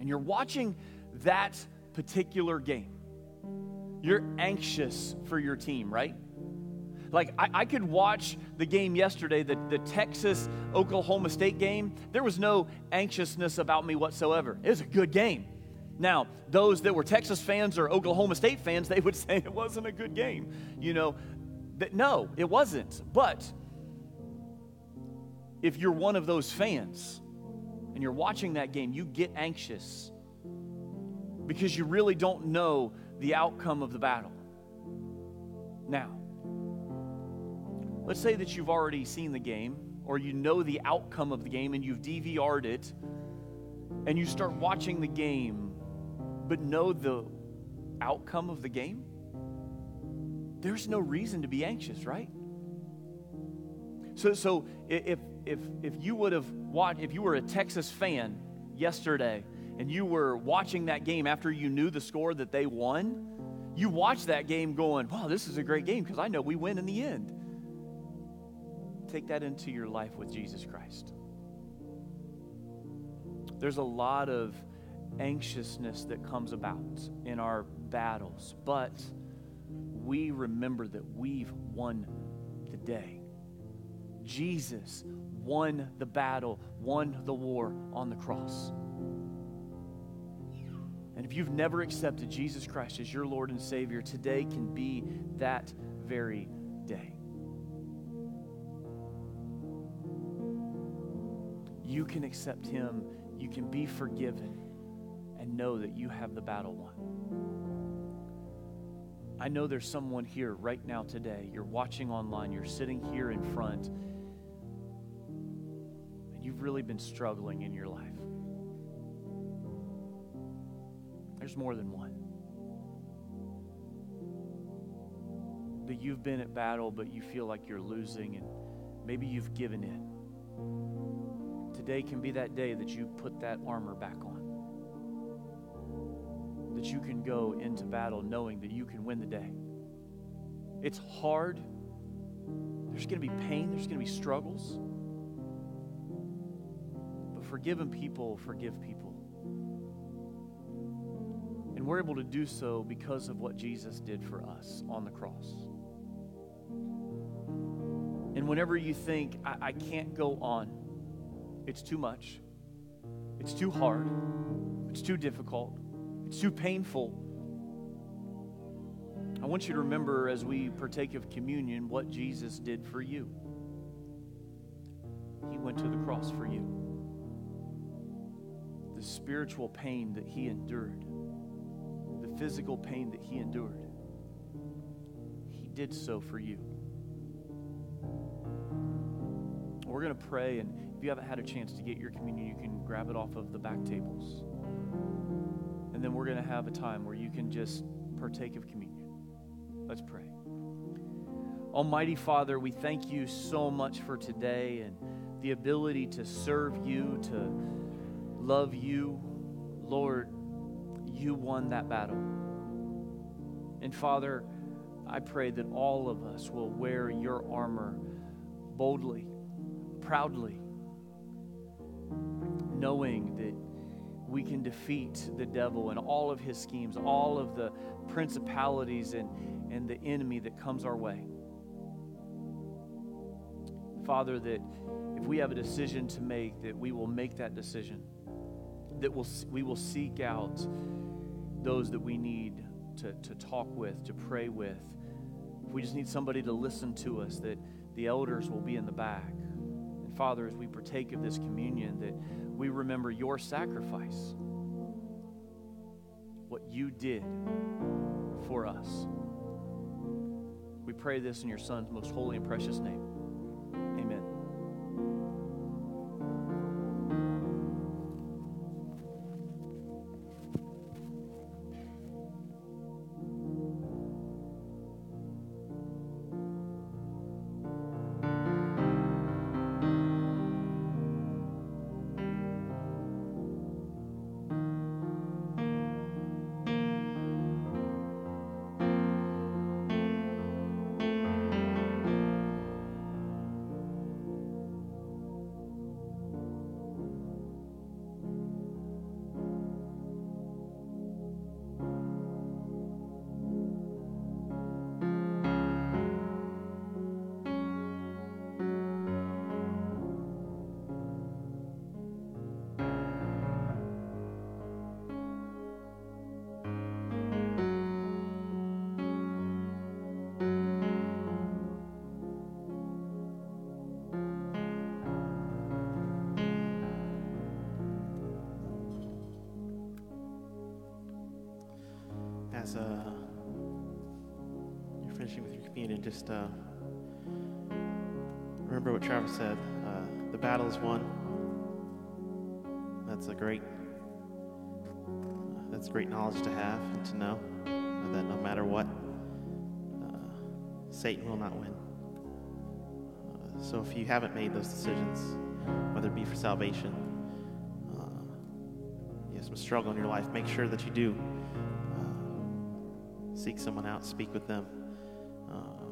and you're watching that particular game, you're anxious for your team, right? Like, I, I, could watch the game yesterday, the, the Texas Oklahoma State game. There was no anxiousness about me whatsoever. It was a good game. Now, those that were Texas fans or Oklahoma State fans, they would say it wasn't a good game. You know, that no, it wasn't. But if you're one of those fans and you're watching that game, you get anxious because you really don't know the outcome of the battle. Now, Let's say that you've already seen the game or you know the outcome of the game and you've DVR'd it and you start watching the game but know the outcome of the game. There's no reason to be anxious, right? So, so if, if, if you would have watched, if you were a Texas fan yesterday and you were watching that game after you knew the score that they won, you watched that game going, wow, this is a great game because I know we win in the end. Take that into your life with Jesus Christ. There's a lot of anxiousness that comes about in our battles, but we remember that we've won the day. Jesus won the battle, won the war on the cross. And if you've never accepted Jesus Christ as your Lord and Savior, today can be that very day. you can accept Him, you can be forgiven, and know that you have the battle won. I know there's someone here right now today. You're watching online, you're sitting here in front, and you've really been struggling in your life. There's more than one. That you've been at battle, but you feel like you're losing, and maybe you've given in. Today can be that day that you put that armor back on that you can go into battle knowing that you can win the day. It's hard. There's going to be pain, there's going to be struggles. But forgiven people forgive people. We're able to do so because of what Jesus did for us on the cross. And whenever you think, I, I can't go on, it's too much, it's too hard, it's too difficult it's too painful. I want you to remember as we partake of communion what Jesus did for you. He went to the cross for you. The spiritual pain that he endured, physical pain that he endured, he did so for you. We're going to pray, and if you haven't had a chance to get your communion, you can grab it off of the back tables. And then we're going to have a time where you can just partake of communion. Let's pray. Almighty Father, we thank you so much for today and the ability to serve you, to love you. Lord, you won that battle. And Father, I pray that all of us will wear your armor boldly, proudly, knowing that we can defeat the devil and all of his schemes, all of the principalities and, and the enemy that comes our way. Father, that if we have a decision to make, that we will make that decision, that we'll, we will seek out those that we need to, to talk with, to pray with. If we just need somebody to listen to us, that the elders will be in the back. And Father, as we partake of this communion, that we remember your sacrifice, what you did for us. We pray this in your Son's most holy and precious name. As uh, you're finishing with your communion, just uh, remember what Travis said. Uh, the battle is won. That's a great, that's great knowledge to have and to know that no matter what, uh, Satan will not win. So if you haven't made those decisions, whether it be for salvation, uh, you have some struggle in your life, make sure that you do seek someone out, speak with them. Uh,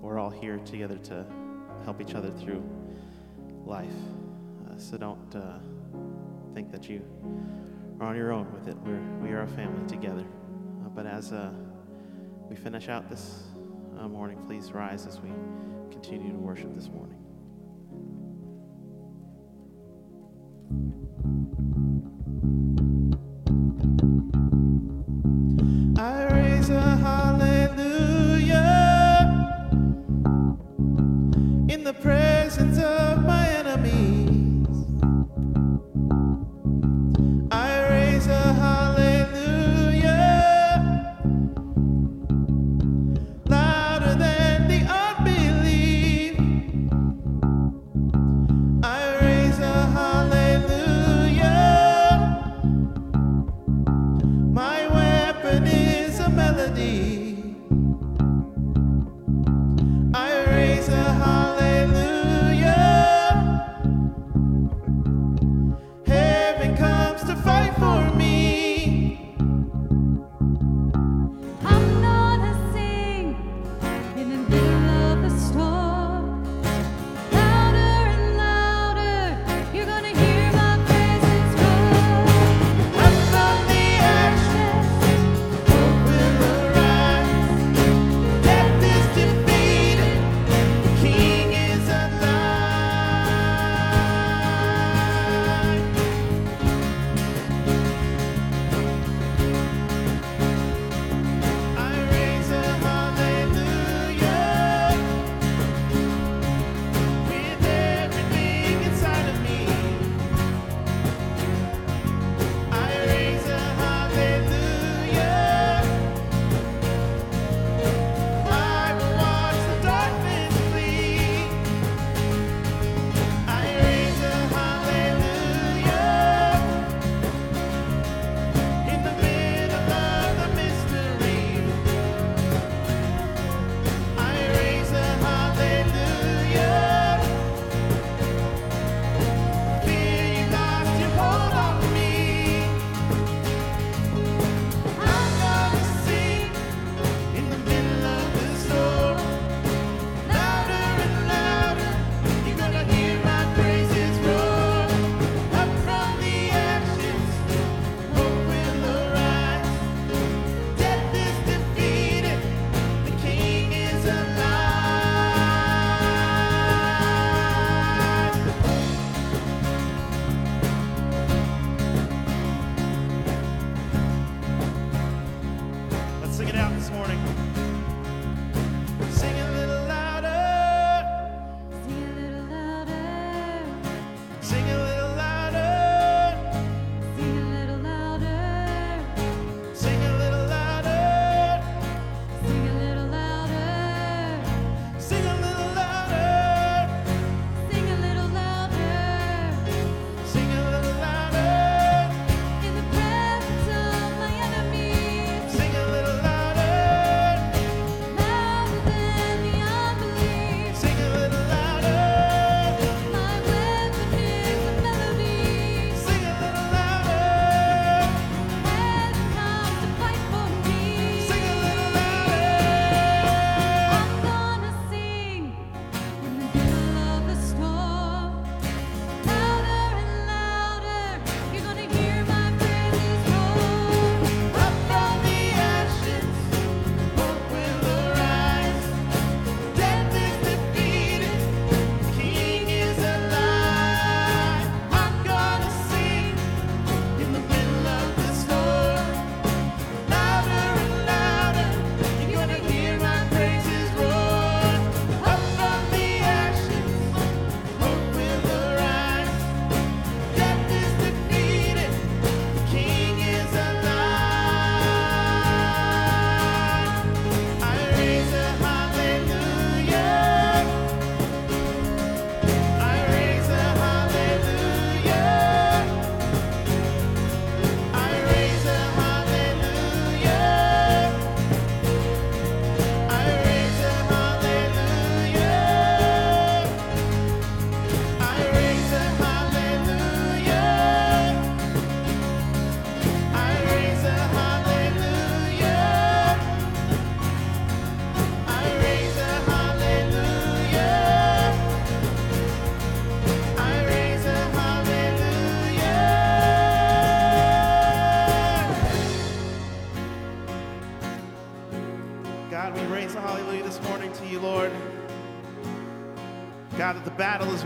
we're all here together to help each other through life. Uh, so don't uh, think that you are on your own with it. We're, we are a family together. Uh, but as uh, we finish out this uh, morning, please rise as we continue to worship this morning.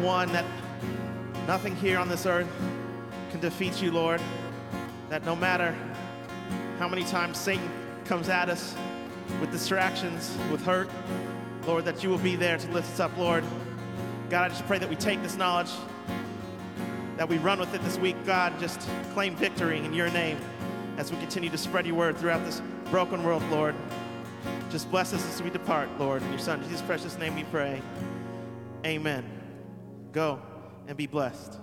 Won, that nothing here on this earth can defeat you, Lord. That no matter how many times Satan comes at us with distractions, with hurt, Lord, that you will be there to lift us up, Lord. God, I just pray that we take this knowledge, that we run with it this week, God, just claim victory in your name as we continue to spread your word throughout this broken world, Lord. Just bless us as we depart, Lord. In your Son, Jesus' precious name we pray. Amen. Go and be blessed.